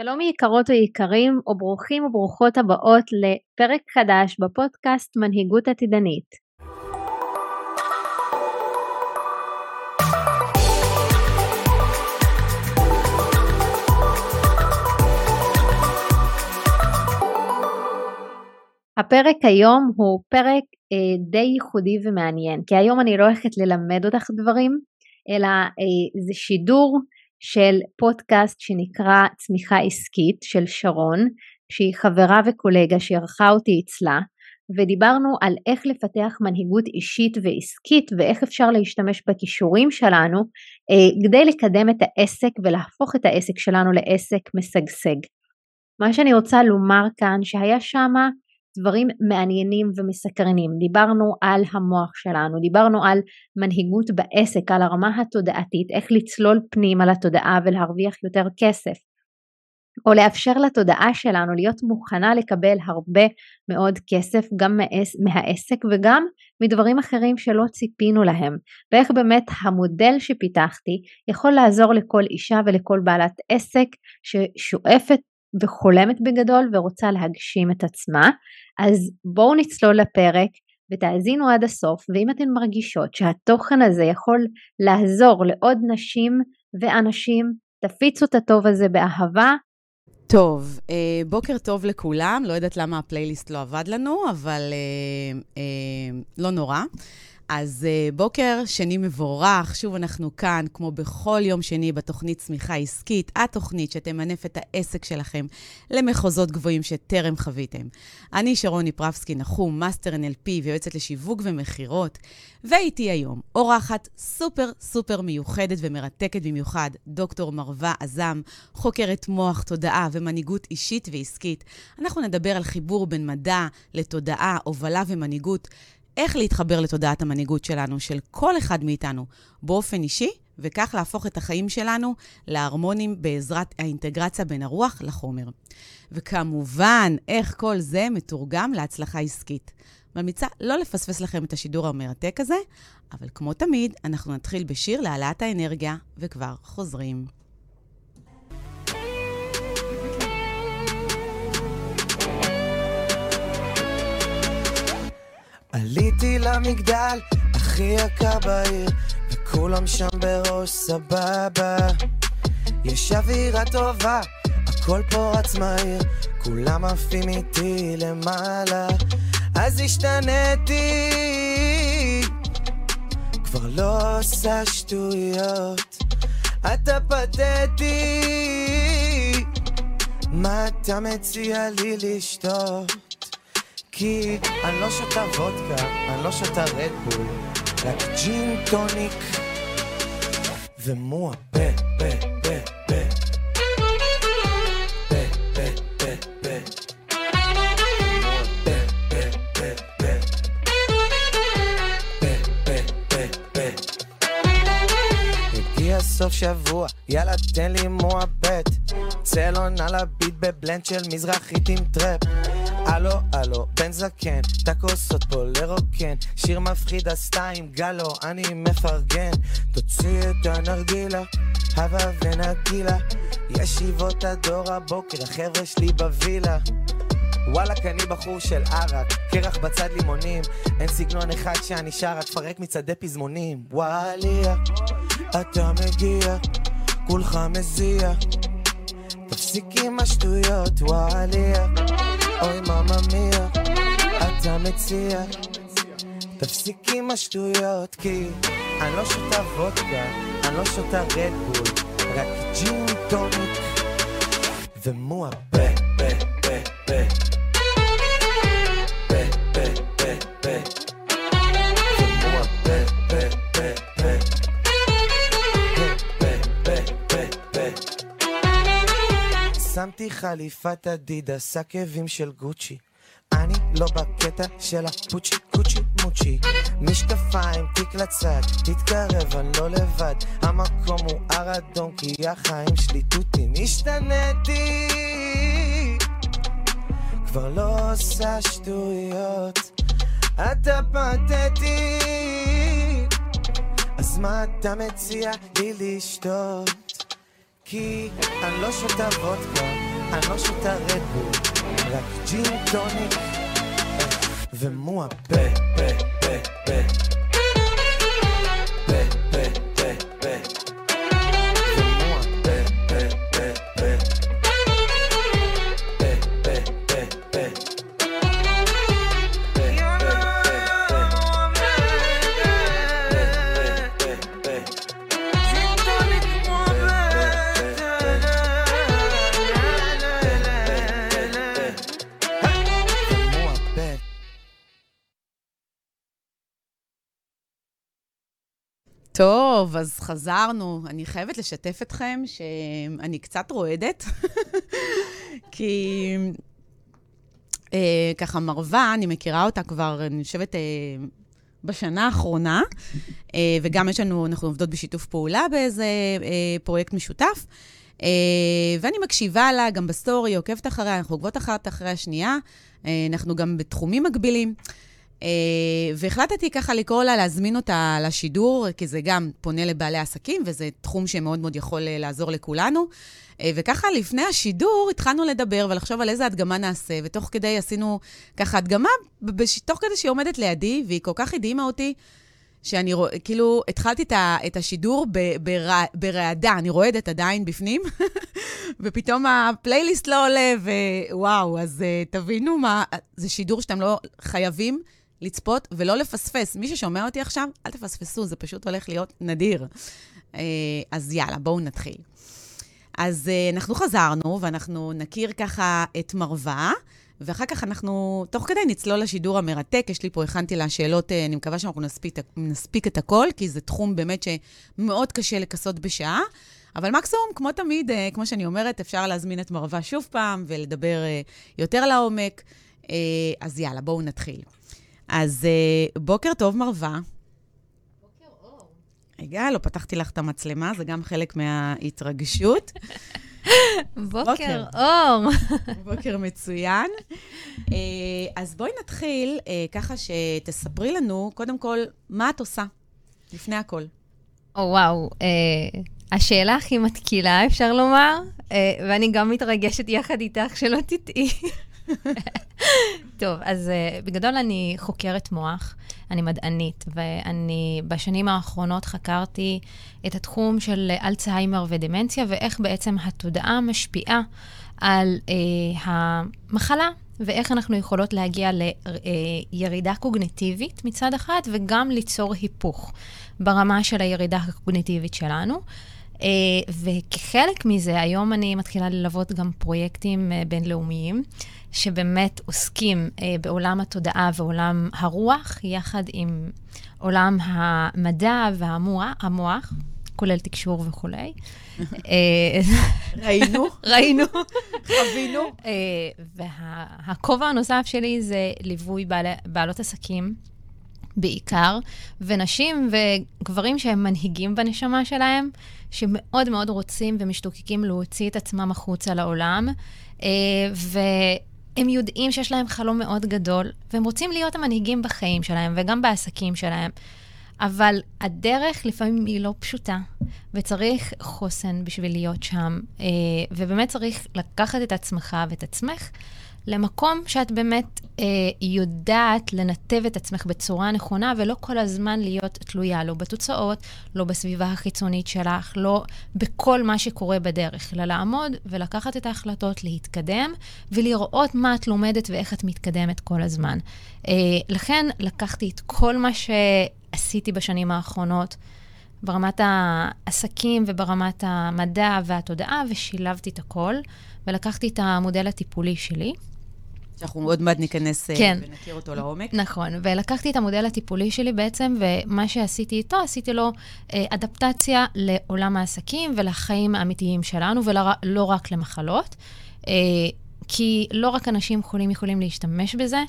שלום יקרות ויקרים וברוכים וברוכות הבאות לפרק חדש בפודקאסט מנהיגות עתידנית. הפרק היום הוא פרק אה, די ייחודי ומעניין, כי היום אני לא הולכת ללמד אותך דברים, אלא אה, זה שידור של פודקאסט שנקרא צמיחה עסקית של שרון, שהיא חברה וקולגה שערכה אותי אצלה, ודיברנו על איך לפתח מנהיגות אישית ועסקית ואיך אפשר להשתמש בכישורים שלנו אה, כדי לקדם את העסק ולהפוך את העסק שלנו לעסק משגשג. מה שאני רוצה לומר כאן שהיה שמה דברים מעניינים ומסקרנים. דיברנו על המוח שלנו, דיברנו על מנהיגות בעסק, על הרמה התודעתית, איך לצלול פנים על התודעה ולהרוויח יותר כסף. או לאפשר לתודעה שלנו להיות מוכנה לקבל הרבה מאוד כסף גם מהעסק וגם מדברים אחרים שלא ציפינו להם ואיך באמת המודל שפיתחתי יכול לעזור לכל אישה ולכל בעלת עסק ששואפת וחולמת בגדול ורוצה להגשים את עצמה. אז בואו נצלול לפרק ותאזינו עד הסוף, ואם אתן מרגישות שהתוכן הזה יכול לעזור לעוד נשים ואנשים, תפיצו את הטוב הזה באהבה. טוב, אה, בוקר טוב לכולם, לא יודעת למה הפלייליסט לא עבד לנו, אבל אה, אה, לא נורא. אז uh, בוקר שני מבורך, שוב אנחנו כאן, כמו בכל יום שני בתוכנית צמיחה עסקית, התוכנית שתמנף את העסק שלכם למחוזות גבוהים שטרם חוויתם. אני שרון יפרבסקי נחום, מאסטר NLP ויועצת לשיווק ומכירות, ואיתי היום אורחת סופר סופר מיוחדת ומרתקת במיוחד, דוקטור מרווה עזם, חוקרת מוח, תודעה ומנהיגות אישית ועסקית. אנחנו נדבר על חיבור בין מדע לתודעה, הובלה ומנהיגות. איך להתחבר לתודעת המנהיגות שלנו, של כל אחד מאיתנו, באופן אישי, וכך להפוך את החיים שלנו להרמונים בעזרת האינטגרציה בין הרוח לחומר. וכמובן, איך כל זה מתורגם להצלחה עסקית. ממליצה לא לפספס לכם את השידור המרתק הזה, אבל כמו תמיד, אנחנו נתחיל בשיר להעלאת האנרגיה, וכבר חוזרים. עליתי למגדל הכי יקר בעיר, וכולם שם בראש סבבה. יש אווירה טובה, הכל פה רץ מהיר, כולם עפים איתי למעלה. אז השתנתי, כבר לא עושה שטויות. אתה פתטי, מה אתה מציע לי לשתות? כי אני לא שותה וודקה, אני לא שותה רדבול, רק ג'ין טוניק. סוף שבוע, יאללה תן לי מועבט צלון על הביט בבלנד של מזרחית עם טראפ הלו, הלו, בן זקן, את הכוסות פה לרוקן, שיר מפחיד עשתה עם גלו, אני מפרגן, תוציא את הנרגילה, הווה ונגילה, ישיבות הדור הבוקר, החבר'ה שלי בווילה. וואלאק אני בחור של ערק, קרח בצד לימונים, אין סגנון אחד שאני שר, רק פרק מצעדי פזמונים. וואליה, אתה מגיע, כולך מזיע, תפסיק עם השטויות, וואליה. אוי ממא מיה, אתה מציע תפסיק עם השטויות כי אני לא שותה וודקה, אני לא שותה רדבול רק ג'ין טוניק. ומועה פה פה פה פה שמתי חליפת אדידס, עקבים של גוצ'י. אני לא בקטע של הפוצ'י קוצ'י מוצ'י. משקפיים, תיק לצד, תתקרב, אני לא לבד. המקום הוא הר אדום כי החיים שלי תותים. השתנתי. כבר לא עושה שטויות. אתה פתטי. אז מה אתה מציע לי לשתות? כי אני לא שותה וודקה אני לא שותה רדבול, רק ג'ין טוניק ומועה פה, פה, פה, פה. טוב, אז חזרנו. אני חייבת לשתף אתכם שאני קצת רועדת, כי אה, ככה מרווה, אני מכירה אותה כבר, אני חושבת, אה, בשנה האחרונה, אה, וגם יש לנו, אנחנו עובדות בשיתוף פעולה באיזה אה, פרויקט משותף. אה, ואני מקשיבה לה גם בסטורי, עוקבת אחריה, אנחנו עוקבות אחת אחרי השנייה, אה, אנחנו גם בתחומים מקבילים. Uh, והחלטתי ככה לקרוא לה, להזמין אותה לשידור, כי זה גם פונה לבעלי עסקים, וזה תחום שמאוד מאוד יכול uh, לעזור לכולנו. Uh, וככה לפני השידור התחלנו לדבר ולחשוב על איזה הדגמה נעשה, ותוך כדי עשינו ככה הדגמה, בש... תוך כדי שהיא עומדת לידי, והיא כל כך הדהימה אותי, שאני רוא... כאילו התחלתי את, ה... את השידור ב... בר... ברעדה, אני רועדת עדיין בפנים, ופתאום הפלייליסט לא עולה, ווואו, אז uh, תבינו מה, זה שידור שאתם לא חייבים. לצפות ולא לפספס. מי ששומע אותי עכשיו, אל תפספסו, זה פשוט הולך להיות נדיר. אה, אז יאללה, בואו נתחיל. אז אה, אנחנו חזרנו, ואנחנו נכיר ככה את מרווה, ואחר כך אנחנו, תוך כדי נצלול לשידור המרתק. יש לי פה, הכנתי לה שאלות, אה, אני מקווה שאנחנו נספיק, נספיק את הכל, כי זה תחום באמת שמאוד קשה לכסות בשעה. אבל מקסימום, כמו תמיד, כמו שאני אומרת, אפשר להזמין את מרווה שוב פעם ולדבר יותר לעומק. אז יאללה, בואו נתחיל. אז uh, בוקר טוב, מרווה. רגע, לא פתחתי לך את המצלמה, זה גם חלק מההתרגשות. בוקר אור. בוקר מצוין. Uh, אז בואי נתחיל uh, ככה שתספרי לנו, קודם כל, מה את עושה, לפני הכל. או, וואו. השאלה הכי מתקילה, אפשר לומר, ואני גם מתרגשת יחד איתך, שלא תטעי. טוב, אז uh, בגדול אני חוקרת מוח, אני מדענית, ואני בשנים האחרונות חקרתי את התחום של אלצהיימר ודמנציה, ואיך בעצם התודעה משפיעה על uh, המחלה, ואיך אנחנו יכולות להגיע לירידה קוגנטיבית מצד אחד, וגם ליצור היפוך ברמה של הירידה הקוגנטיבית שלנו. וכחלק מזה, היום אני מתחילה ללוות גם פרויקטים בינלאומיים. שבאמת עוסקים אה, בעולם התודעה ועולם הרוח, יחד עם עולם המדע והמוח, כולל תקשור וכולי. אה, ראינו. ראינו. חווינו. אה, והכובע הנוסף שלי זה ליווי בעלי, בעלות עסקים. בעיקר, ונשים וגברים שהם מנהיגים בנשמה שלהם, שמאוד מאוד רוצים ומשתוקקים להוציא את עצמם החוצה לעולם. אה, הם יודעים שיש להם חלום מאוד גדול, והם רוצים להיות המנהיגים בחיים שלהם וגם בעסקים שלהם. אבל הדרך לפעמים היא לא פשוטה, וצריך חוסן בשביל להיות שם, אה, ובאמת צריך לקחת את עצמך ואת עצמך למקום שאת באמת אה, יודעת לנתב את עצמך בצורה נכונה, ולא כל הזמן להיות תלויה, לא בתוצאות, לא בסביבה החיצונית שלך, לא בכל מה שקורה בדרך, אלא לעמוד ולקחת את ההחלטות, להתקדם, ולראות מה את לומדת ואיך את מתקדמת כל הזמן. אה, לכן לקחתי את כל מה שעשיתי בשנים האחרונות, ברמת העסקים וברמת המדע והתודעה, ושילבתי את הכל, ולקחתי את המודל הטיפולי שלי. שאנחנו עוד מעט ניכנס אה, כן. ונכיר אותו לעומק. נכון, ולקחתי את המודל הטיפולי שלי בעצם, ומה שעשיתי איתו, עשיתי לו אה, אדפטציה לעולם העסקים ולחיים האמיתיים שלנו, ולא רק למחלות. אה, כי לא רק אנשים חולים יכולים להשתמש בזה,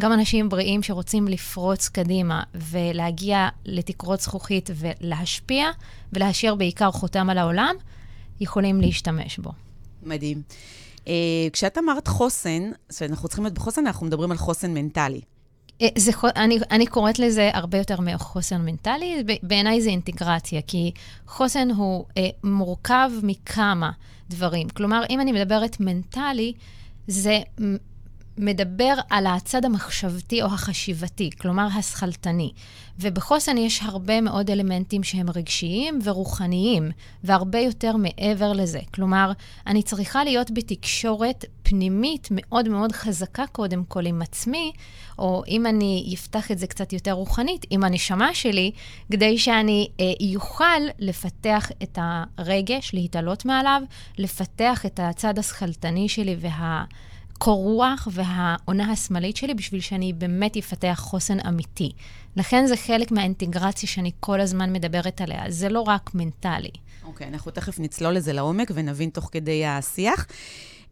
גם אנשים בריאים שרוצים לפרוץ קדימה ולהגיע לתקרות זכוכית ולהשפיע, ולהשאיר בעיקר חותם על העולם, יכולים להשתמש בו. מדהים. Uh, כשאת אמרת חוסן, זאת אומרת, אנחנו צריכים להיות בחוסן, אנחנו מדברים על חוסן מנטלי. אה, זה, אני, אני קוראת לזה הרבה יותר מחוסן מנטלי, בעיניי זה אינטגרציה, כי חוסן הוא אה, מורכב מכמה דברים. כלומר, אם אני מדברת מנטלי, זה מדבר על הצד המחשבתי או החשיבתי, כלומר השכלתני. ובחוסן יש הרבה מאוד אלמנטים שהם רגשיים ורוחניים, והרבה יותר מעבר לזה. כלומר, אני צריכה להיות בתקשורת פנימית מאוד מאוד חזקה קודם כל עם עצמי, או אם אני אפתח את זה קצת יותר רוחנית, עם הנשמה שלי, כדי שאני אה, אוכל לפתח את הרגש, להתעלות מעליו, לפתח את הצד השכלתני שלי וה... קור רוח והעונה השמאלית שלי בשביל שאני באמת אפתח חוסן אמיתי. לכן זה חלק מהאינטגרציה שאני כל הזמן מדברת עליה, זה לא רק מנטלי. אוקיי, okay, אנחנו תכף נצלול לזה לעומק ונבין תוך כדי השיח.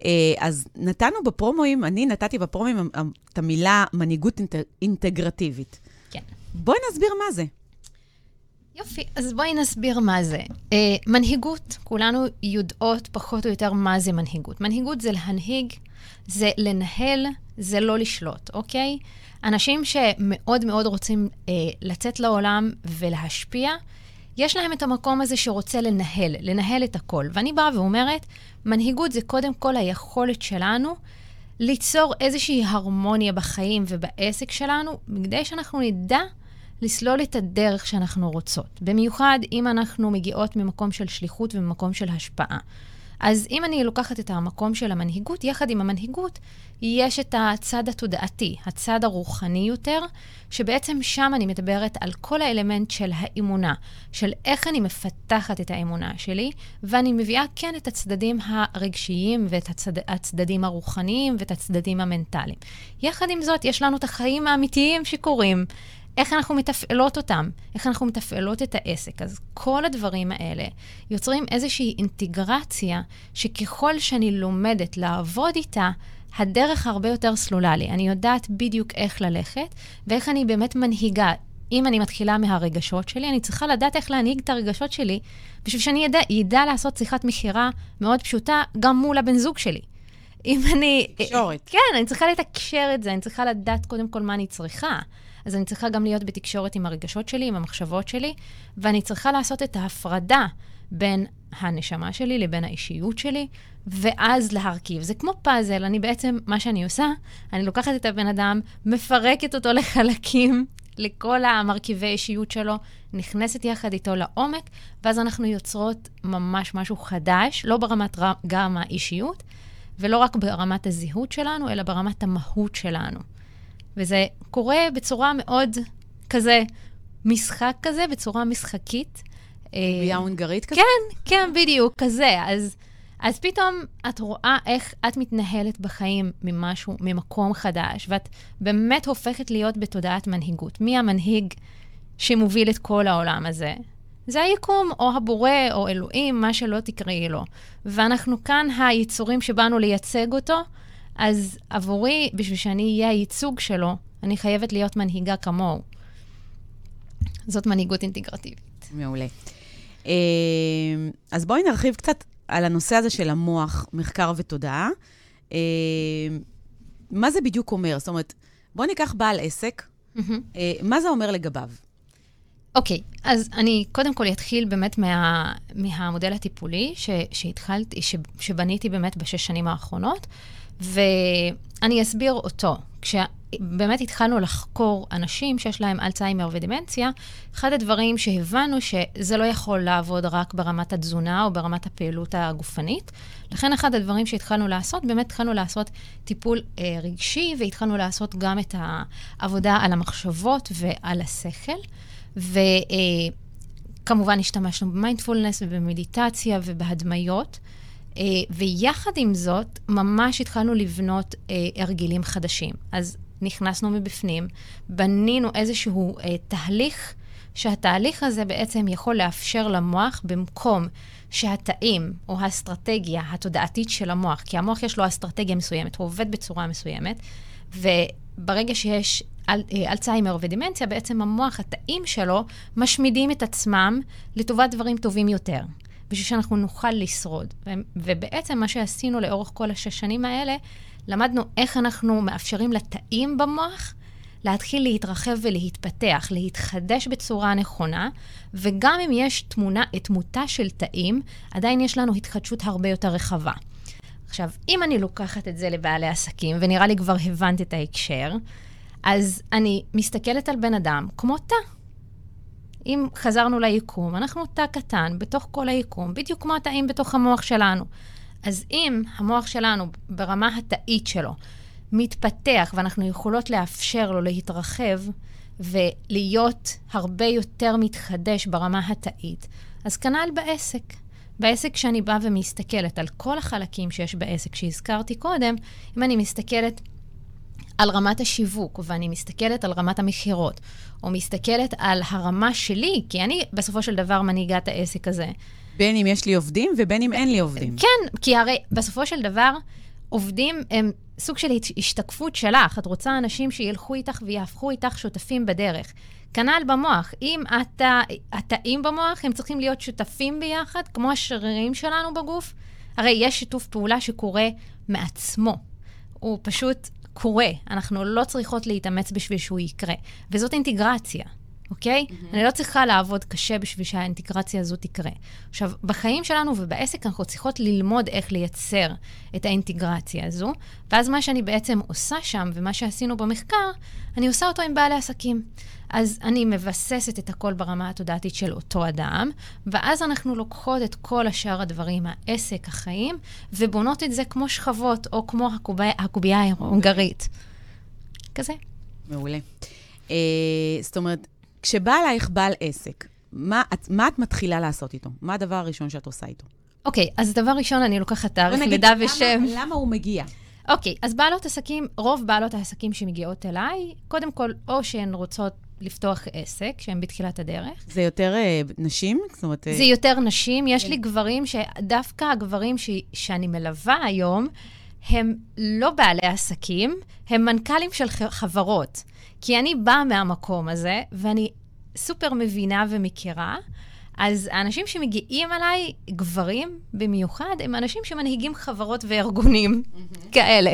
אה, אז נתנו בפרומואים, אני נתתי בפרומואים את המילה מנהיגות אינטגרטיבית. כן. בואי נסביר מה זה. יופי, אז בואי נסביר מה זה. Uh, מנהיגות, כולנו יודעות פחות או יותר מה זה מנהיגות. מנהיגות זה להנהיג זה לנהל, זה לא לשלוט, אוקיי? אנשים שמאוד מאוד רוצים אה, לצאת לעולם ולהשפיע, יש להם את המקום הזה שרוצה לנהל, לנהל את הכל. ואני באה ואומרת, מנהיגות זה קודם כל היכולת שלנו ליצור איזושהי הרמוניה בחיים ובעסק שלנו, כדי שאנחנו נדע לסלול את הדרך שאנחנו רוצות. במיוחד אם אנחנו מגיעות ממקום של שליחות וממקום של השפעה. אז אם אני לוקחת את המקום של המנהיגות, יחד עם המנהיגות, יש את הצד התודעתי, הצד הרוחני יותר, שבעצם שם אני מדברת על כל האלמנט של האמונה, של איך אני מפתחת את האמונה שלי, ואני מביאה כן את הצדדים הרגשיים ואת הצד, הצדדים הרוחניים ואת הצדדים המנטליים. יחד עם זאת, יש לנו את החיים האמיתיים שקורים. איך אנחנו מתפעלות אותם, איך אנחנו מתפעלות את העסק. אז כל הדברים האלה יוצרים איזושהי אינטגרציה, שככל שאני לומדת לעבוד איתה, הדרך הרבה יותר סלולה לי. אני יודעת בדיוק איך ללכת, ואיך אני באמת מנהיגה. אם אני מתחילה מהרגשות שלי, אני צריכה לדעת איך להנהיג את הרגשות שלי, בשביל שאני ידע, ידע לעשות שיחת מכירה מאוד פשוטה גם מול הבן זוג שלי. אם אני... תקשורת. כן, אני צריכה לתקשר את זה, אני צריכה לדעת קודם כל מה אני צריכה. אז אני צריכה גם להיות בתקשורת עם הרגשות שלי, עם המחשבות שלי, ואני צריכה לעשות את ההפרדה בין הנשמה שלי לבין האישיות שלי, ואז להרכיב. זה כמו פאזל, אני בעצם, מה שאני עושה, אני לוקחת את הבן אדם, מפרקת אותו לחלקים, לכל המרכיבי אישיות שלו, נכנסת יחד איתו לעומק, ואז אנחנו יוצרות ממש משהו חדש, לא ברמת גם האישיות, ולא רק ברמת הזהות שלנו, אלא ברמת המהות שלנו. וזה קורה בצורה מאוד כזה, משחק כזה, בצורה משחקית. קובייה הונגרית כזה? כן, כן, בדיוק, כזה. אז, אז פתאום את רואה איך את מתנהלת בחיים ממשהו, ממקום חדש, ואת באמת הופכת להיות בתודעת מנהיגות. מי המנהיג שמוביל את כל העולם הזה? זה היקום, או הבורא, או אלוהים, מה שלא תקראי לו. ואנחנו כאן היצורים שבאנו לייצג אותו, אז עבורי, בשביל שאני אהיה הייצוג שלו, אני חייבת להיות מנהיגה כמוהו. זאת מנהיגות אינטגרטיבית. מעולה. אה, אז בואי נרחיב קצת על הנושא הזה של המוח, מחקר ותודעה. אה, מה זה בדיוק אומר? זאת אומרת, בואי ניקח בעל עסק, mm-hmm. מה זה אומר לגביו? אוקיי, okay, אז אני קודם כל אתחיל באמת מה, מהמודל הטיפולי ש, שהתחלתי, ש, שבניתי באמת בשש שנים האחרונות. ואני אסביר אותו. כשבאמת התחלנו לחקור אנשים שיש להם אלצהיימר ודמנציה, אחד הדברים שהבנו שזה לא יכול לעבוד רק ברמת התזונה או ברמת הפעילות הגופנית. לכן אחד הדברים שהתחלנו לעשות, באמת התחלנו לעשות טיפול אה, רגשי, והתחלנו לעשות גם את העבודה על המחשבות ועל השכל. וכמובן אה, השתמשנו במיינדפולנס ובמדיטציה ובהדמיות. Uh, ויחד עם זאת, ממש התחלנו לבנות uh, הרגלים חדשים. אז נכנסנו מבפנים, בנינו איזשהו uh, תהליך, שהתהליך הזה בעצם יכול לאפשר למוח במקום שהתאים או האסטרטגיה התודעתית של המוח, כי המוח יש לו אסטרטגיה מסוימת, הוא עובד בצורה מסוימת, וברגע שיש אל, אלצהיימר ודמנציה, בעצם המוח, התאים שלו, משמידים את עצמם לטובת דברים טובים יותר. בשביל שאנחנו נוכל לשרוד. ו- ובעצם מה שעשינו לאורך כל השש שנים האלה, למדנו איך אנחנו מאפשרים לתאים במוח להתחיל להתרחב ולהתפתח, להתחדש בצורה נכונה, וגם אם יש תמונה, תמותה של תאים, עדיין יש לנו התחדשות הרבה יותר רחבה. עכשיו, אם אני לוקחת את זה לבעלי עסקים, ונראה לי כבר הבנת את ההקשר, אז אני מסתכלת על בן אדם כמו תא. אם חזרנו ליקום, אנחנו תא קטן בתוך כל היקום, בדיוק כמו התאים בתוך המוח שלנו. אז אם המוח שלנו, ברמה התאית שלו, מתפתח ואנחנו יכולות לאפשר לו להתרחב ולהיות הרבה יותר מתחדש ברמה התאית, אז כנ"ל בעסק. בעסק שאני באה ומסתכלת על כל החלקים שיש בעסק שהזכרתי קודם, אם אני מסתכלת על רמת השיווק, ואני מסתכלת על רמת המכירות, או מסתכלת על הרמה שלי, כי אני בסופו של דבר מנהיגה את העסק הזה. בין אם יש לי עובדים ובין אם אין לי עובדים. כן, כי הרי בסופו של דבר, עובדים הם סוג של השתקפות שלך. את רוצה אנשים שילכו איתך ויהפכו איתך שותפים בדרך. כנ"ל במוח. אם אתה, התאים במוח, הם צריכים להיות שותפים ביחד, כמו השרירים שלנו בגוף. הרי יש שיתוף פעולה שקורה מעצמו. הוא פשוט קורה. אנחנו לא צריכות להתאמץ בשביל שהוא יקרה. וזאת אינטגרציה. אוקיי? Mm-hmm. אני לא צריכה לעבוד קשה בשביל שהאינטגרציה הזו תקרה. עכשיו, בחיים שלנו ובעסק אנחנו צריכות ללמוד איך לייצר את האינטגרציה הזו, ואז מה שאני בעצם עושה שם, ומה שעשינו במחקר, אני עושה אותו עם בעלי עסקים. אז אני מבססת את הכל ברמה התודעתית של אותו אדם, ואז אנחנו לוקחות את כל השאר הדברים, העסק, החיים, ובונות את זה כמו שכבות, או כמו הקובייה ההונגרית. כזה. מעולה. Uh, זאת אומרת, כשבא אלייך בעל עסק, מה את, מה את מתחילה לעשות איתו? מה הדבר הראשון שאת עושה איתו? אוקיי, okay, אז דבר ראשון, אני לוקחת תאריך לידה ושם. למה, למה הוא מגיע? אוקיי, okay, אז בעלות עסקים, רוב בעלות העסקים שמגיעות אליי, קודם כל, או שהן רוצות לפתוח עסק, שהן בתחילת הדרך. זה יותר uh, נשים? זאת אומרת... זה יותר נשים. יש לי גברים שדווקא הגברים ש, שאני מלווה היום, הם לא בעלי עסקים, הם מנכ"לים של חברות. כי אני באה מהמקום הזה, ואני סופר מבינה ומכירה. אז האנשים שמגיעים אליי, גברים במיוחד, הם אנשים שמנהיגים חברות וארגונים כאלה.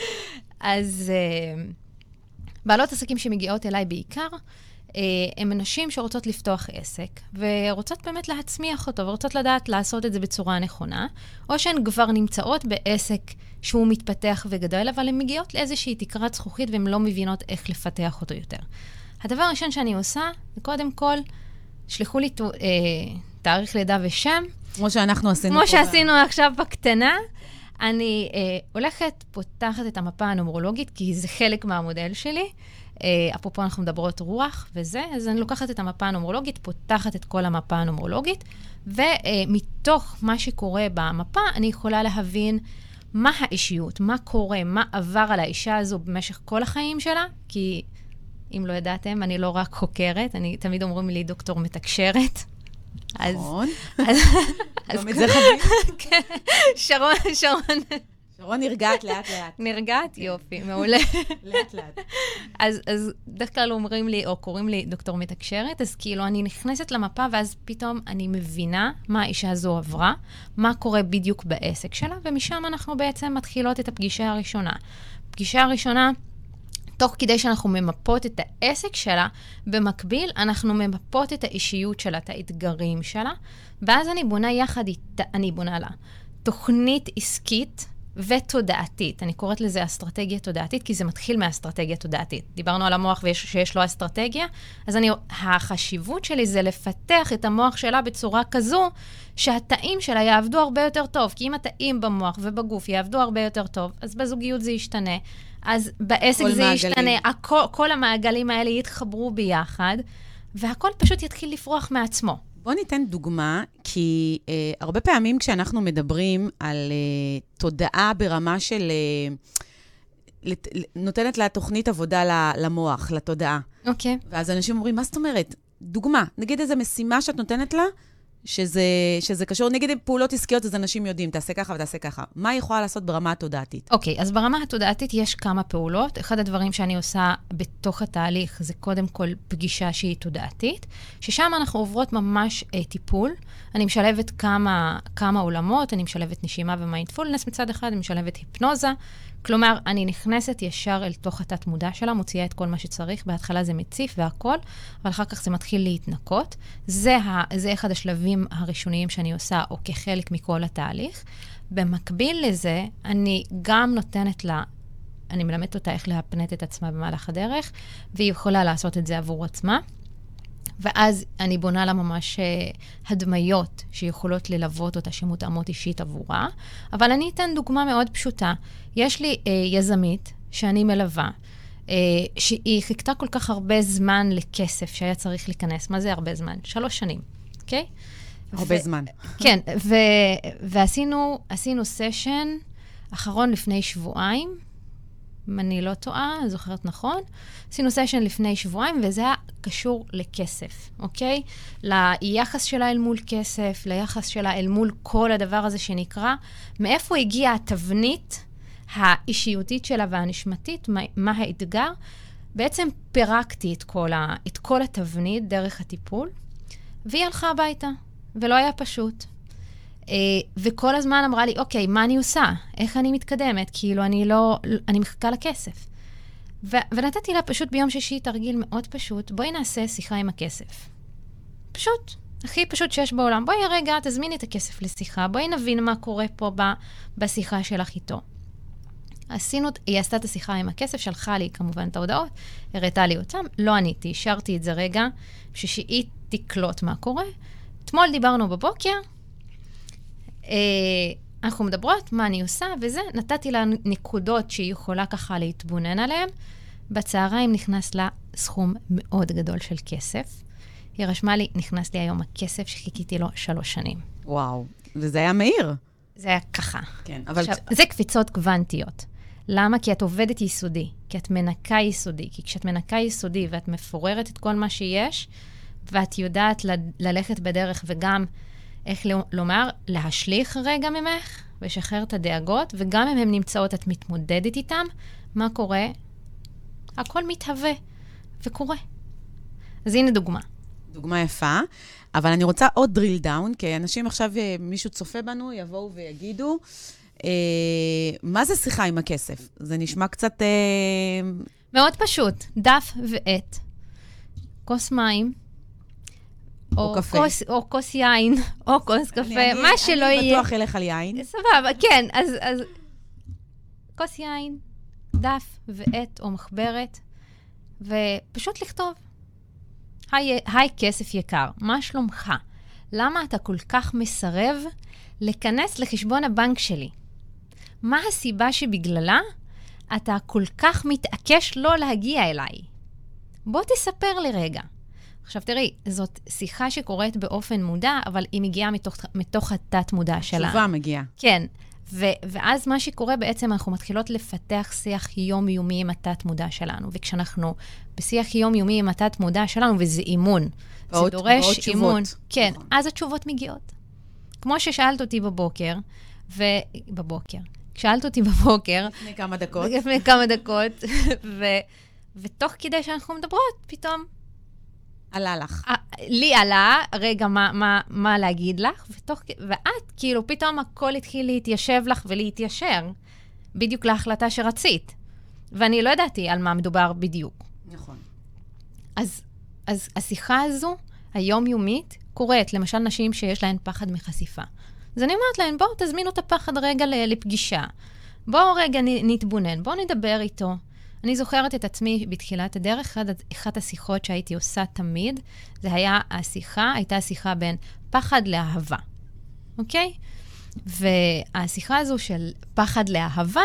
אז uh, בעלות עסקים שמגיעות אליי בעיקר, uh, הן נשים שרוצות לפתוח עסק, ורוצות באמת להצמיח אותו, ורוצות לדעת לעשות את זה בצורה נכונה, או שהן כבר נמצאות בעסק שהוא מתפתח וגדול, אבל הן מגיעות לאיזושהי תקרת זכוכית והן לא מבינות איך לפתח אותו יותר. הדבר הראשון שאני עושה, זה קודם כל, שלחו לי אה, תאריך לידה ושם. כמו שאנחנו עשינו כמו שעשינו ב... עכשיו בקטנה. אני אה, הולכת, פותחת את המפה הנומרולוגית, כי זה חלק מהמודל שלי. אה, אפרופו, אנחנו מדברות רוח וזה, אז אני לוקחת את המפה הנומרולוגית, פותחת את כל המפה הנומרולוגית, ומתוך מה שקורה במפה, אני יכולה להבין מה האישיות, מה קורה, מה עבר על האישה הזו במשך כל החיים שלה, כי אם לא ידעתם, אני לא רק חוקרת, אני, תמיד אומרים לי דוקטור מתקשרת. נכון. גם את זה. כן, שרון, שרון. שרון נרגעת לאט-לאט. נרגעת? כן. יופי, מעולה. לאט-לאט. אז, אז בדרך כלל אומרים לי, או קוראים לי דוקטור מתקשרת, אז כאילו אני נכנסת למפה, ואז פתאום אני מבינה מה האישה הזו עברה, מה קורה בדיוק בעסק שלה, ומשם אנחנו בעצם מתחילות את הפגישה הראשונה. פגישה הראשונה, תוך כדי שאנחנו ממפות את העסק שלה, במקביל אנחנו ממפות את האישיות שלה, את האתגרים שלה, ואז אני בונה יחד איתה, אני בונה לה תוכנית עסקית ותודעתית. אני קוראת לזה אסטרטגיה תודעתית, כי זה מתחיל מאסטרטגיה תודעתית. דיברנו על המוח ושיש לו אסטרטגיה, אז אני, החשיבות שלי זה לפתח את המוח שלה בצורה כזו שהתאים שלה יעבדו הרבה יותר טוב. כי אם התאים במוח ובגוף יעבדו הרבה יותר טוב, אז בזוגיות זה ישתנה, אז בעסק זה מעגלים. ישתנה, הכל, כל המעגלים האלה יתחברו ביחד, והכל פשוט יתחיל לפרוח מעצמו. בוא ניתן דוגמה, כי אה, הרבה פעמים כשאנחנו מדברים על אה, תודעה ברמה של... אה, לת, נותנת לה תוכנית עבודה למוח, לתודעה. אוקיי. Okay. ואז אנשים אומרים, מה זאת אומרת? דוגמה, נגיד איזו משימה שאת נותנת לה, שזה, שזה קשור, נגיד פעולות עסקיות, אז אנשים יודעים, תעשה ככה ותעשה ככה. מה היא יכולה לעשות ברמה התודעתית? אוקיי, okay, אז ברמה התודעתית יש כמה פעולות. אחד הדברים שאני עושה בתוך התהליך זה קודם כל פגישה שהיא תודעתית, ששם אנחנו עוברות ממש אה, טיפול. אני משלבת כמה, כמה עולמות, אני משלבת נשימה ומיינדפולנס מצד אחד, אני משלבת היפנוזה. כלומר, אני נכנסת ישר אל תוך התת-מודע שלה, מוציאה את כל מה שצריך. בהתחלה זה מציף והכול, אבל אחר כך זה מתחיל להתנקות. זה, ה, זה אחד השלבים הראשוניים שאני עושה, או כחלק מכל התהליך. במקביל לזה, אני גם נותנת לה, אני מלמדת אותה איך להפנט את עצמה במהלך הדרך, והיא יכולה לעשות את זה עבור עצמה. ואז אני בונה לה ממש uh, הדמיות שיכולות ללוות אותה, שמותאמות אישית עבורה. אבל אני אתן דוגמה מאוד פשוטה. יש לי uh, יזמית שאני מלווה, uh, שהיא חיכתה כל כך הרבה זמן לכסף שהיה צריך להיכנס. מה זה הרבה זמן? שלוש שנים, אוקיי? Okay? הרבה ו- זמן. כן, ו- ועשינו סשן אחרון לפני שבועיים, אם אני לא טועה, זוכרת נכון. עשינו סשן לפני שבועיים, וזה היה קשור לכסף, אוקיי? ליחס שלה אל מול כסף, ליחס שלה אל מול כל הדבר הזה שנקרא, מאיפה הגיעה התבנית האישיותית שלה והנשמתית, מה, מה האתגר. בעצם פירקתי את כל, ה, את כל התבנית דרך הטיפול, והיא הלכה הביתה, ולא היה פשוט. אה, וכל הזמן אמרה לי, אוקיי, מה אני עושה? איך אני מתקדמת? כאילו, אני לא, אני מחכה לכסף. ו- ונתתי לה פשוט ביום שישי תרגיל מאוד פשוט, בואי נעשה שיחה עם הכסף. פשוט, הכי פשוט שיש בעולם. בואי רגע, תזמיני את הכסף לשיחה, בואי נבין מה קורה פה ב- בשיחה שלך איתו. עשינו, היא עשתה את השיחה עם הכסף, שלחה לי כמובן את ההודעות, הראתה לי אותם, לא עניתי, השארתי את זה רגע, בשביל שהיא תקלוט מה קורה. אתמול דיברנו בבוקר, אנחנו מדברות, מה אני עושה וזה, נתתי לה נקודות שהיא יכולה ככה להתבונן עליהן. בצהריים נכנס לה סכום מאוד גדול של כסף. היא רשמה לי, נכנס לי היום הכסף שחיכיתי לו שלוש שנים. וואו, וזה היה מהיר. זה היה ככה. כן, אבל... עכשיו, זה קפיצות קוונטיות. למה? כי את עובדת יסודי, כי את מנקה יסודי. כי כשאת מנקה יסודי ואת מפוררת את כל מה שיש, ואת יודעת ל- ללכת בדרך וגם איך לומר, להשליך רגע ממך ולשחרר את הדאגות, וגם אם הן נמצאות, את מתמודדת איתן, מה קורה? הכל מתהווה וקורה. אז הנה דוגמה. דוגמה יפה, אבל אני רוצה עוד drill down, כי אנשים עכשיו, אה, מישהו צופה בנו, יבואו ויגידו, אה, מה זה שיחה עם הכסף? זה נשמע קצת... אה... מאוד פשוט, דף ועט, כוס מים, או, קפה. כוס, או כוס יין, או כוס קפה, אני, מה אני, שלא אני יהיה. אני בטוח אלך על יין. סבבה, כן, אז, אז כוס יין, דף ועט או מחברת, ופשוט לכתוב. היי, היי כסף יקר, מה שלומך? למה אתה כל כך מסרב להיכנס לחשבון הבנק שלי? מה הסיבה שבגללה אתה כל כך מתעקש לא להגיע אליי? בוא תספר לי רגע. עכשיו תראי, זאת שיחה שקורית באופן מודע, אבל היא מגיעה מתוך, מתוך התת-מודע שלה. תשובה מגיעה. כן. ו- ואז מה שקורה בעצם, אנחנו מתחילות לפתח שיח יומיומי עם התת-מודע שלנו. וכשאנחנו בשיח יומיומי עם התת-מודע שלנו, וזה אימון, באות, זה דורש באות אימון. תשובות. כן, נכון. אז התשובות מגיעות. כמו ששאלת אותי בבוקר, ו... בבוקר. שאלת אותי בבוקר... לפני כמה דקות. לפני כמה דקות, ו... ותוך כדי שאנחנו מדברות, פתאום עלה לך. אה, לי עלה, רגע, מה, מה, מה להגיד לך, ותוך, ואת, כאילו, פתאום הכל התחיל להתיישב לך ולהתיישר, בדיוק להחלטה שרצית. ואני לא ידעתי על מה מדובר בדיוק. נכון. אז, אז השיחה הזו, היומיומית, קורית, למשל, נשים שיש להן פחד מחשיפה. אז אני אומרת להן, בואו תזמינו את הפחד רגע לפגישה. בואו רגע נתבונן, בואו נדבר איתו. אני זוכרת את עצמי בתחילת הדרך, אחת, אחת השיחות שהייתי עושה תמיד, זה היה השיחה, הייתה השיחה בין פחד לאהבה, אוקיי? והשיחה הזו של פחד לאהבה,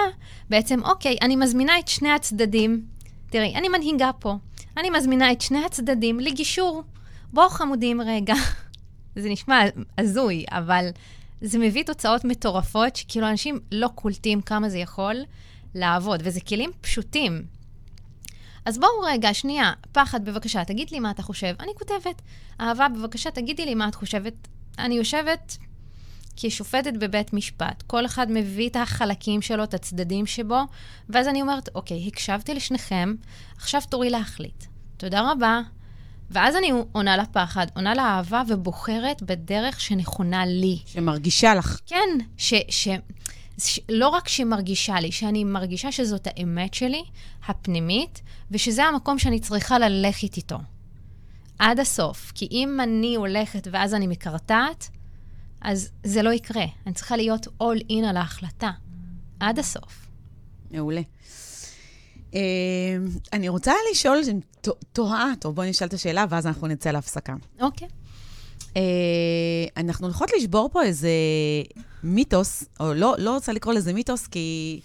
בעצם, אוקיי, אני מזמינה את שני הצדדים. תראי, אני מנהיגה פה. אני מזמינה את שני הצדדים לגישור. בואו חמודים רגע. זה נשמע הזוי, אבל זה מביא תוצאות מטורפות, שכאילו אנשים לא קולטים כמה זה יכול לעבוד, וזה כלים פשוטים. אז בואו רגע, שנייה, פחד, בבקשה, תגיד לי מה אתה חושב. אני כותבת. אהבה, בבקשה, תגידי לי מה את חושבת אני יושבת כשופטת בבית משפט. כל אחד מביא את החלקים שלו, את הצדדים שבו, ואז אני אומרת, אוקיי, הקשבתי לשניכם, עכשיו תורי להחליט. תודה רבה. ואז אני עונה לפחד, עונה לאהבה ובוחרת בדרך שנכונה לי. שמרגישה לך. כן, ש... ש... לא רק שמרגישה לי, שאני מרגישה שזאת האמת שלי, הפנימית, ושזה המקום שאני צריכה ללכת איתו. עד הסוף. כי אם אני הולכת ואז אני מקרטעת, אז זה לא יקרה. אני צריכה להיות all in על ההחלטה, עד הסוף. מעולה. Uh, אני רוצה לשאול, תוהה, טוב, בואי נשאל את השאלה, ואז אנחנו נצא להפסקה. אוקיי. Okay. Uh, אנחנו הולכות לשבור פה איזה מיתוס, או לא, לא רוצה לקרוא לזה מיתוס, כי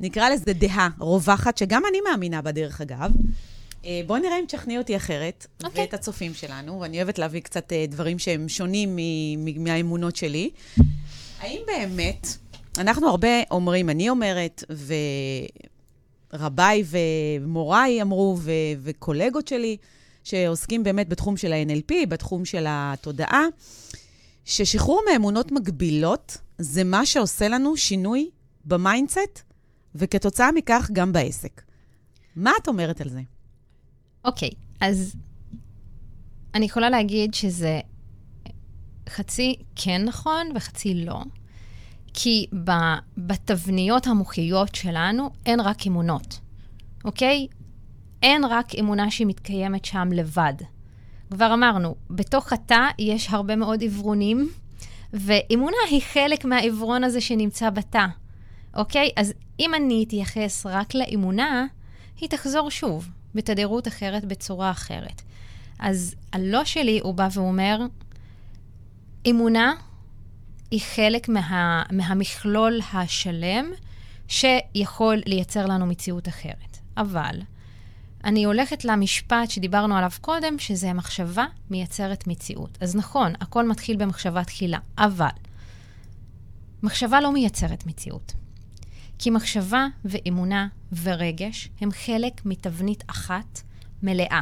נקרא לזה דעה רווחת, שגם אני מאמינה בה, דרך אגב. אה, בואי נראה אם תשכנעי אותי אחרת, okay. אוקיי. ואת הצופים שלנו, ואני אוהבת להביא קצת אה, דברים שהם שונים מהאמונות שלי. האם באמת, אנחנו הרבה אומרים, אני אומרת, ורביי ומוריי אמרו, ו- וקולגות שלי, שעוסקים באמת בתחום של ה-NLP, בתחום של התודעה, ששחרור מאמונות מגבילות זה מה שעושה לנו שינוי ב mindset, וכתוצאה מכך גם בעסק. מה את אומרת על זה? אוקיי, אז אני יכולה להגיד שזה חצי כן נכון וחצי לא. כי בתבניות המוחיות שלנו אין רק אמונות, אוקיי? אין רק אמונה שהיא מתקיימת שם לבד. כבר אמרנו, בתוך התא יש הרבה מאוד עברונים, ואמונה היא חלק מהעברון הזה שנמצא בתא, אוקיי? אז אם אני אתייחס רק לאמונה, היא תחזור שוב. בתדירות אחרת, בצורה אחרת. אז הלא שלי, הוא בא ואומר, אמונה היא חלק מה, מהמכלול השלם שיכול לייצר לנו מציאות אחרת. אבל אני הולכת למשפט שדיברנו עליו קודם, שזה מחשבה מייצרת מציאות. אז נכון, הכל מתחיל במחשבה תחילה, אבל מחשבה לא מייצרת מציאות. כי מחשבה ואמונה ורגש הם חלק מתבנית אחת מלאה.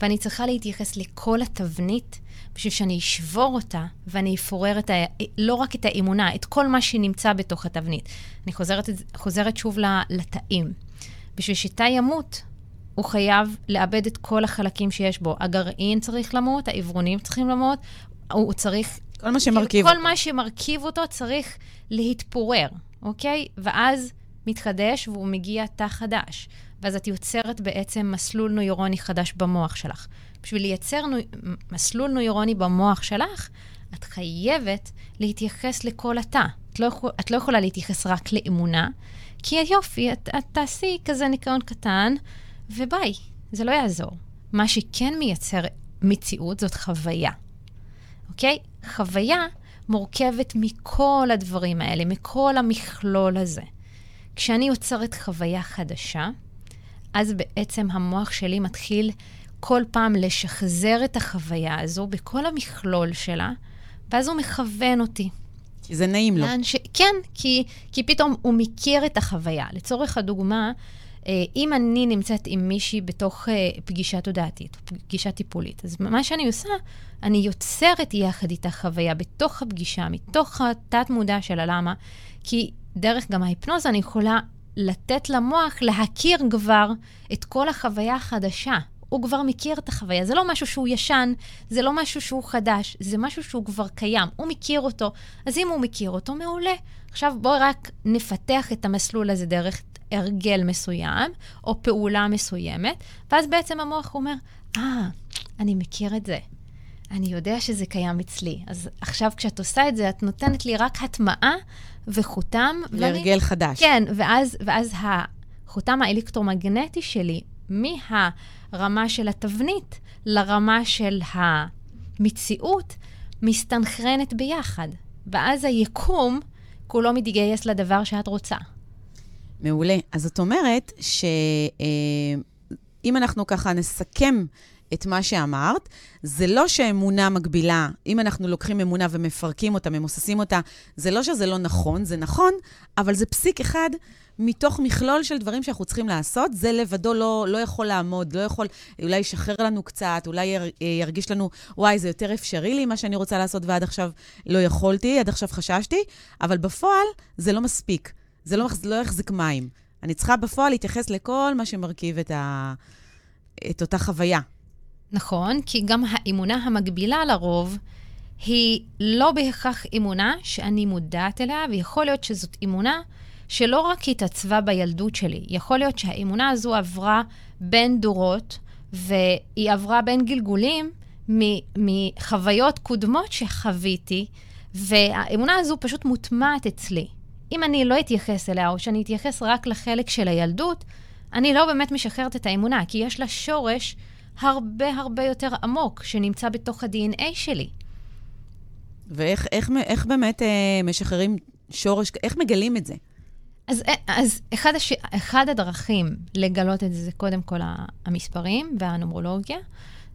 ואני צריכה להתייחס לכל התבנית בשביל שאני אשבור אותה ואני אפורר ה... לא רק את האמונה, את כל מה שנמצא בתוך התבנית. אני חוזרת, חוזרת שוב לתאים. בשביל שתא ימות, הוא חייב לאבד את כל החלקים שיש בו. הגרעין צריך למות, העברונים צריכים למות, הוא צריך... כל מה שמרכיב כל אותו. כל מה שמרכיב אותו צריך להתפורר. אוקיי? ואז מתחדש והוא מגיע תא חדש. ואז את יוצרת בעצם מסלול נוירוני חדש במוח שלך. בשביל לייצר נו... מסלול נוירוני במוח שלך, את חייבת להתייחס לכל התא. את לא, יכול... את לא יכולה להתייחס רק לאמונה, כי יופי, את, את תעשי כזה ניקיון קטן, וביי, זה לא יעזור. מה שכן מייצר מציאות זאת חוויה, אוקיי? חוויה מורכבת מכל הדברים האלה, מכל המכלול הזה. כשאני יוצרת חוויה חדשה, אז בעצם המוח שלי מתחיל כל פעם לשחזר את החוויה הזו בכל המכלול שלה, ואז הוא מכוון אותי. כי זה נעים לו. ש... כן, כי, כי פתאום הוא מכיר את החוויה. לצורך הדוגמה, אם אני נמצאת עם מישהי בתוך אה, פגישה תודעתית, פגישה טיפולית, אז מה שאני עושה, אני יוצרת יחד איתה חוויה בתוך הפגישה, מתוך התת-מודע של הלמה, כי דרך גם ההיפנוזה אני יכולה לתת למוח להכיר כבר את כל החוויה החדשה. הוא כבר מכיר את החוויה. זה לא משהו שהוא ישן, זה לא משהו שהוא חדש, זה משהו שהוא כבר קיים. הוא מכיר אותו, אז אם הוא מכיר אותו, מעולה. עכשיו בואו רק נפתח את המסלול הזה דרך הרגל מסוים, או פעולה מסוימת, ואז בעצם המוח אומר, אה, ah, אני מכיר את זה. אני יודע שזה קיים אצלי. אז עכשיו כשאת עושה את זה, את נותנת לי רק הטמעה וחותם. להרגל ואני, חדש. כן, ואז, ואז החותם האלקטרומגנטי שלי, מהרמה של התבנית לרמה של המציאות, מסתנכרנת ביחד. ואז היקום כולו מתגייס לדבר שאת רוצה. מעולה. אז זאת אומרת שאם אה, אנחנו ככה נסכם את מה שאמרת. זה לא שאמונה מגבילה, אם אנחנו לוקחים אמונה ומפרקים אותה, ממוססים אותה, זה לא שזה לא נכון, זה נכון, אבל זה פסיק אחד מתוך מכלול של דברים שאנחנו צריכים לעשות. זה לבדו לא, לא יכול לעמוד, לא יכול, אולי ישחרר לנו קצת, אולי יר, ירגיש לנו, וואי, זה יותר אפשרי לי, מה שאני רוצה לעשות, ועד עכשיו לא יכולתי, עד עכשיו חששתי, אבל בפועל זה לא מספיק. זה לא, לא יחזיק מים. אני צריכה בפועל להתייחס לכל מה שמרכיב את, ה, את אותה חוויה. נכון, כי גם האמונה המקבילה לרוב היא לא בהכרח אמונה שאני מודעת אליה, ויכול להיות שזאת אמונה שלא רק התעצבה בילדות שלי, יכול להיות שהאמונה הזו עברה בין דורות, והיא עברה בין גלגולים מחוויות קודמות שחוויתי, והאמונה הזו פשוט מוטמעת אצלי. אם אני לא אתייחס אליה, או שאני אתייחס רק לחלק של הילדות, אני לא באמת משחררת את האמונה, כי יש לה שורש הרבה הרבה יותר עמוק, שנמצא בתוך ה-DNA שלי. ואיך איך, איך באמת אה, משחררים שורש, איך מגלים את זה? אז, אה, אז אחד, הש... אחד הדרכים לגלות את זה, זה קודם כל המספרים והנומרולוגיה.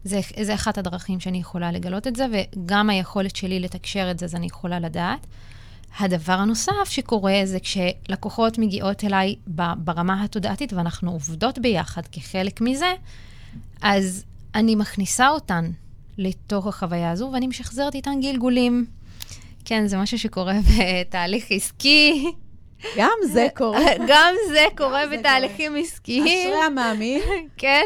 זה, זה אחת הדרכים שאני יכולה לגלות את זה, וגם היכולת שלי לתקשר את זה, אז אני יכולה לדעת. הדבר הנוסף שקורה זה כשלקוחות מגיעות אליי ברמה התודעתית, ואנחנו עובדות ביחד כחלק מזה, אז אני מכניסה אותן לתוך החוויה הזו, ואני משחזרת איתן גלגולים. כן, זה משהו שקורה בתהליך עסקי. גם זה קורה. גם זה קורה בתהליכים עסקיים. אשרי המאמין. כן,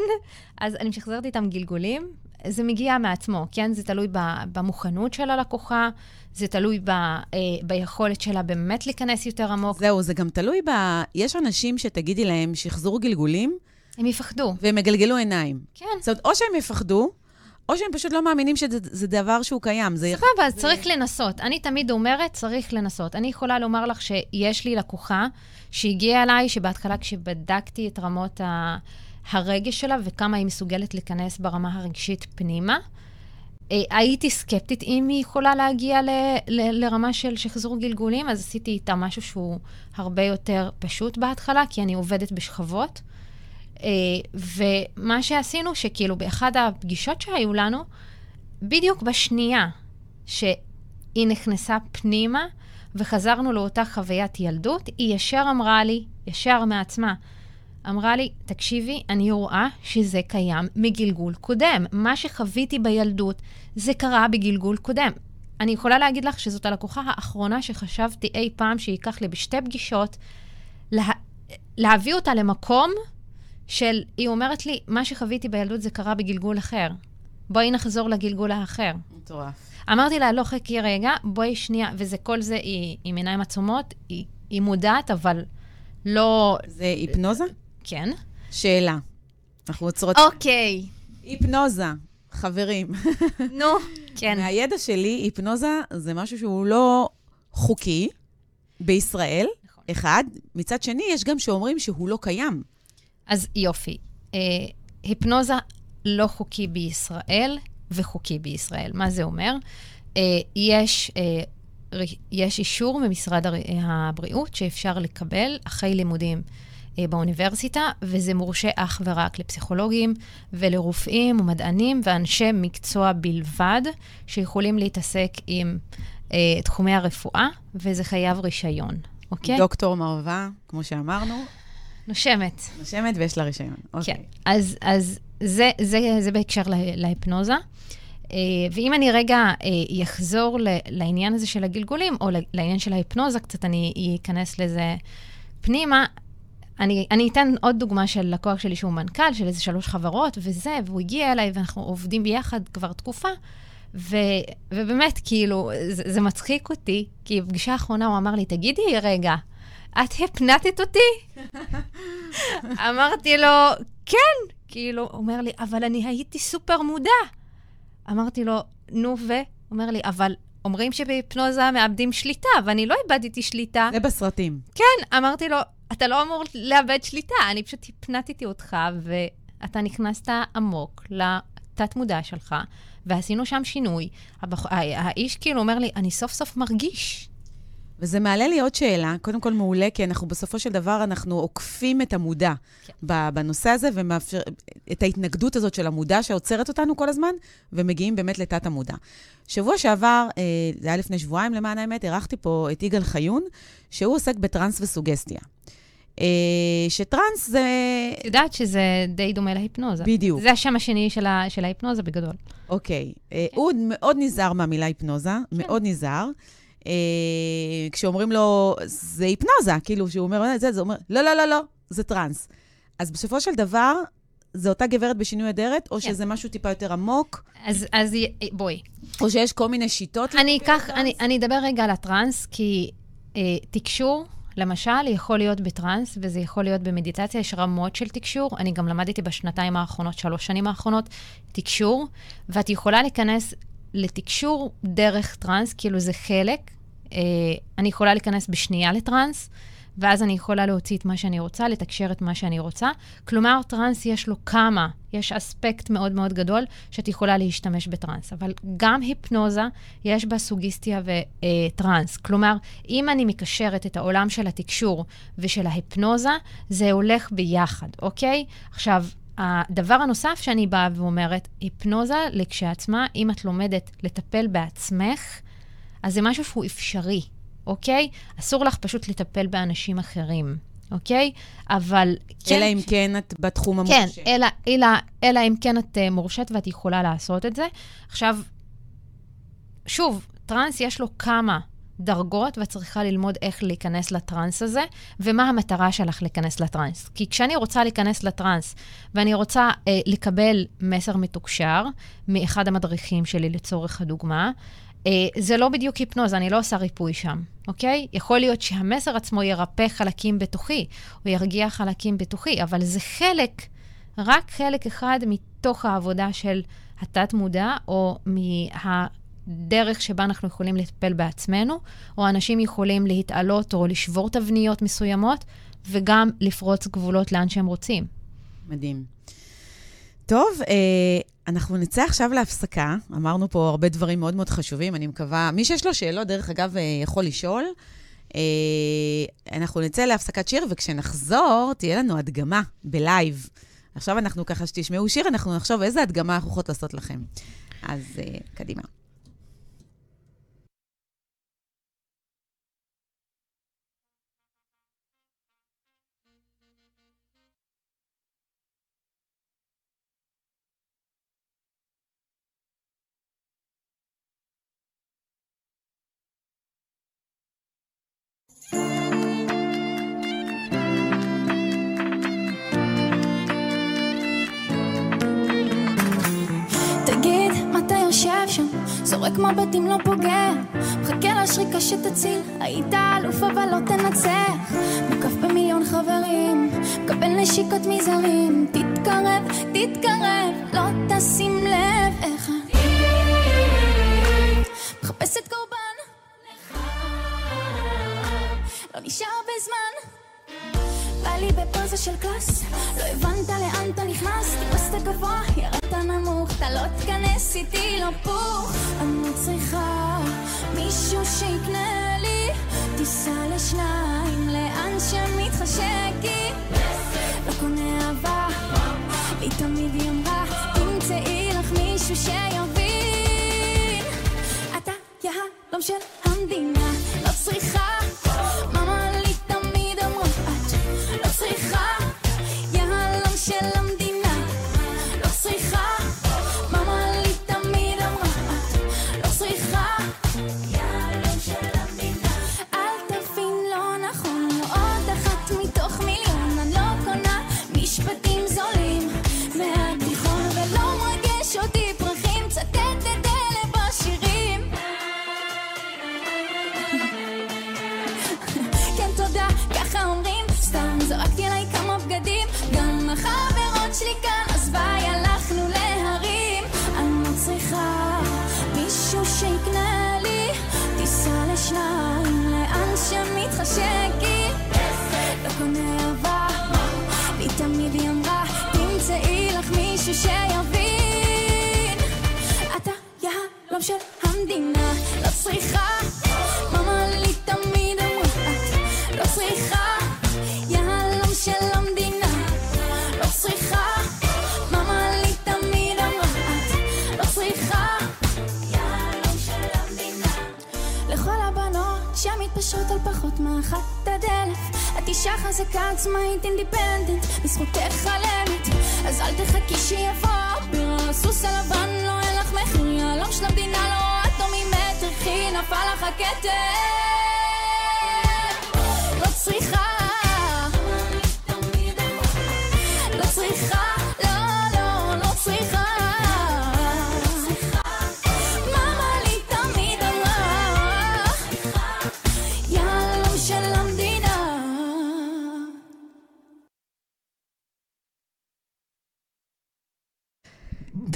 אז אני משחזרת איתם גלגולים. זה מגיע מעצמו, כן? זה תלוי במוכנות של הלקוחה, זה תלוי ב, אה, ביכולת שלה באמת להיכנס יותר עמוק. זהו, זה גם תלוי ב... יש אנשים שתגידי להם, שחזור גלגולים, הם יפחדו. והם יגלגלו עיניים. כן. זאת אומרת, או שהם יפחדו, או שהם פשוט לא מאמינים שזה דבר שהוא קיים. סבבה, אז זה... צריך לנסות. אני תמיד אומרת, צריך לנסות. אני יכולה לומר לך שיש לי לקוחה שהגיעה אליי, שבהתחלה כשבדקתי את רמות ה... הרגש שלה וכמה היא מסוגלת להיכנס ברמה הרגשית פנימה, הייתי סקפטית אם היא יכולה להגיע ל, ל, לרמה של שחזור גלגולים, אז עשיתי איתה משהו שהוא הרבה יותר פשוט בהתחלה, כי אני עובדת בשכבות. אה, ומה שעשינו, שכאילו באחד הפגישות שהיו לנו, בדיוק בשנייה שהיא נכנסה פנימה וחזרנו לאותה חוויית ילדות, היא ישר אמרה לי, ישר מעצמה, אמרה לי, תקשיבי, אני רואה שזה קיים מגלגול קודם. מה שחוויתי בילדות, זה קרה בגלגול קודם. אני יכולה להגיד לך שזאת הלקוחה האחרונה שחשבתי אי פעם שייקח לי בשתי פגישות, לה, להביא אותה למקום של, היא אומרת לי, מה שחוויתי בילדות זה קרה בגלגול אחר. בואי נחזור לגלגול האחר. מטורף. אמרתי לה, לא, חכי רגע, בואי שנייה, וזה כל זה, היא עם עיניים עצומות, היא, היא מודעת, אבל לא... זה היפנוזה? כן. שאלה. אנחנו עוצרות... אוקיי. היפנוזה, חברים. נו, כן. מהידע שלי, היפנוזה זה משהו שהוא לא חוקי בישראל, נכון. אחד. מצד שני, יש גם שאומרים שהוא לא קיים. אז יופי. אה, היפנוזה לא חוקי בישראל וחוקי בישראל. מה זה אומר? אה, יש, אה, יש אישור ממשרד הבריאות שאפשר לקבל אחרי לימודים. אה, באוניברסיטה, וזה מורשה אך ורק לפסיכולוגים ולרופאים ומדענים ואנשי מקצוע בלבד, שיכולים להתעסק עם אה, תחומי הרפואה, וזה חייב רישיון, אוקיי? דוקטור מרווה, כמו שאמרנו. נושמת. נושמת ויש לה רישיון, אוקיי. כן, אז, אז זה, זה, זה בהקשר להיפנוזה. Uh, ואם אני רגע uh, אחזור לעניין הזה של הגלגולים, או לעניין של ההיפנוזה, קצת אני אכנס לזה פנימה, אני, אני אתן עוד דוגמה של לקוח שלי שהוא מנכ"ל של איזה שלוש חברות וזה, והוא הגיע אליי ואנחנו עובדים ביחד כבר תקופה, ו, ובאמת, כאילו, זה, זה מצחיק אותי, כי בפגישה האחרונה הוא אמר לי, תגידי, רגע, את הפנטת אותי? אמרתי לו, כן. כאילו, הוא אומר לי, אבל אני הייתי סופר מודע. אמרתי לו, נו, ו? הוא אומר לי, אבל אומרים שבהיפנוזה מאבדים שליטה, ואני לא איבדתי שליטה. זה בסרטים. כן, אמרתי לו, אתה לא אמור לאבד שליטה, אני פשוט הפנטתי אותך, ואתה נכנסת עמוק לתת-מודע שלך, ועשינו שם שינוי. הבח... האיש כאילו אומר לי, אני סוף סוף מרגיש. וזה מעלה לי עוד שאלה, קודם כל מעולה, כי אנחנו בסופו של דבר, אנחנו עוקפים את המודע כן. בנושא הזה, ומאפשר את ההתנגדות הזאת של המודע שעוצרת אותנו כל הזמן, ומגיעים באמת לתת המודע. שבוע שעבר, אה, זה היה לפני שבועיים למען האמת, אירחתי פה את יגאל חיון, שהוא עוסק בטרנס וסוגסטיה. אה, שטרנס זה... את יודעת שזה די דומה להיפנוזה. בדיוק. זה השם השני של, ה, של ההיפנוזה בגדול. אוקיי. אה, הוא מאוד נזהר מהמילה היפנוזה, כן. מאוד נזהר. אה, כשאומרים לו, זה היפנוזה, כאילו, שהוא אומר, "אה, זה, זה אומר, לא, לא, לא, לא, זה טראנס. אז בסופו של דבר, זה אותה גברת בשינוי אדרת, או כן. שזה משהו טיפה יותר עמוק, אז, אז בואי. או שיש כל מיני שיטות. אני אקח, אני, אני אדבר רגע על הטראנס, כי אה, תקשור, למשל, יכול להיות בטראנס, וזה יכול להיות במדיטציה, יש רמות של תקשור. אני גם למדתי בשנתיים האחרונות, שלוש שנים האחרונות, תקשור, ואת יכולה להיכנס לתקשור דרך טראנס, כאילו זה חלק. אה, אני יכולה להיכנס בשנייה לטראנס, ואז אני יכולה להוציא את מה שאני רוצה, לתקשר את מה שאני רוצה. כלומר, טראנס יש לו כמה, יש אספקט מאוד מאוד גדול שאת יכולה להשתמש בטראנס. אבל גם היפנוזה, יש בה סוגיסטיה וטראנס. כלומר, אם אני מקשרת את העולם של התקשור ושל ההיפנוזה, זה הולך ביחד, אוקיי? עכשיו, הדבר הנוסף שאני באה ואומרת, היפנוזה לכשעצמה, אם את לומדת לטפל בעצמך, אז זה משהו שהוא אפשרי, אוקיי? אסור לך פשוט לטפל באנשים אחרים, אוקיי? אבל... אלא אם כן את בתחום כן, המורשה. אלא, אלא, אלא אם כן את uh, מורשית ואת יכולה לעשות את זה. עכשיו, שוב, טראנס יש לו כמה דרגות, ואת צריכה ללמוד איך להיכנס לטראנס הזה, ומה המטרה שלך להיכנס לטראנס. כי כשאני רוצה להיכנס לטראנס, ואני רוצה uh, לקבל מסר מתוקשר מאחד המדריכים שלי, לצורך הדוגמה, זה לא בדיוק היפנוזה, אני לא עושה ריפוי שם, אוקיי? יכול להיות שהמסר עצמו ירפא חלקים בתוכי, או ירגיע חלקים בתוכי, אבל זה חלק, רק חלק אחד מתוך העבודה של התת-מודע, או מהדרך שבה אנחנו יכולים לטפל בעצמנו, או אנשים יכולים להתעלות או לשבור תבניות מסוימות, וגם לפרוץ גבולות לאן שהם רוצים. מדהים. טוב, אה, אנחנו נצא עכשיו להפסקה. אמרנו פה הרבה דברים מאוד מאוד חשובים, אני מקווה... מי שיש לו שאלות, דרך אגב, אה, יכול לשאול. אה, אנחנו נצא להפסקת שיר, וכשנחזור, תהיה לנו הדגמה בלייב. עכשיו אנחנו ככה, שתשמעו שיר, אנחנו נחשוב איזה הדגמה אנחנו יכולות לעשות לכם. אז אה, קדימה. זורק מבטים לא פוגע. מחכה לשריקה שתציל היית אלוף אבל לא תנצח. מוקף במיליון חברים מקבל נשיקות מזרים. תתקרב, תתקרב לא תשים לב איך מחפשת קורבן לא נשאר הרבה זמן בא לי בפוזה של קלאס. לא הבנת לאן אתה נכנס. טיפסת גבוה, ירדת נמוך אתה לא תיכנס איתי לא פוך אני צריכה מישהו שיקנה לי טיסה לשניים לאן שמתחשק לא קונה אהבה לי תמיד היא אמרה תמצאי לך מישהו שיבין. אתה יהלום של המדינה לא צריכה אחת עד אלף. את אישה חזקה עצמאית אינדיפנדנט בזכותך חלמת אז אל תחכי שיבוא בירה הסוס הלבן לא אין לך מחיר. יהלום של המדינה לא את לא ממטר חי נפל לך הכתר. לא צריכה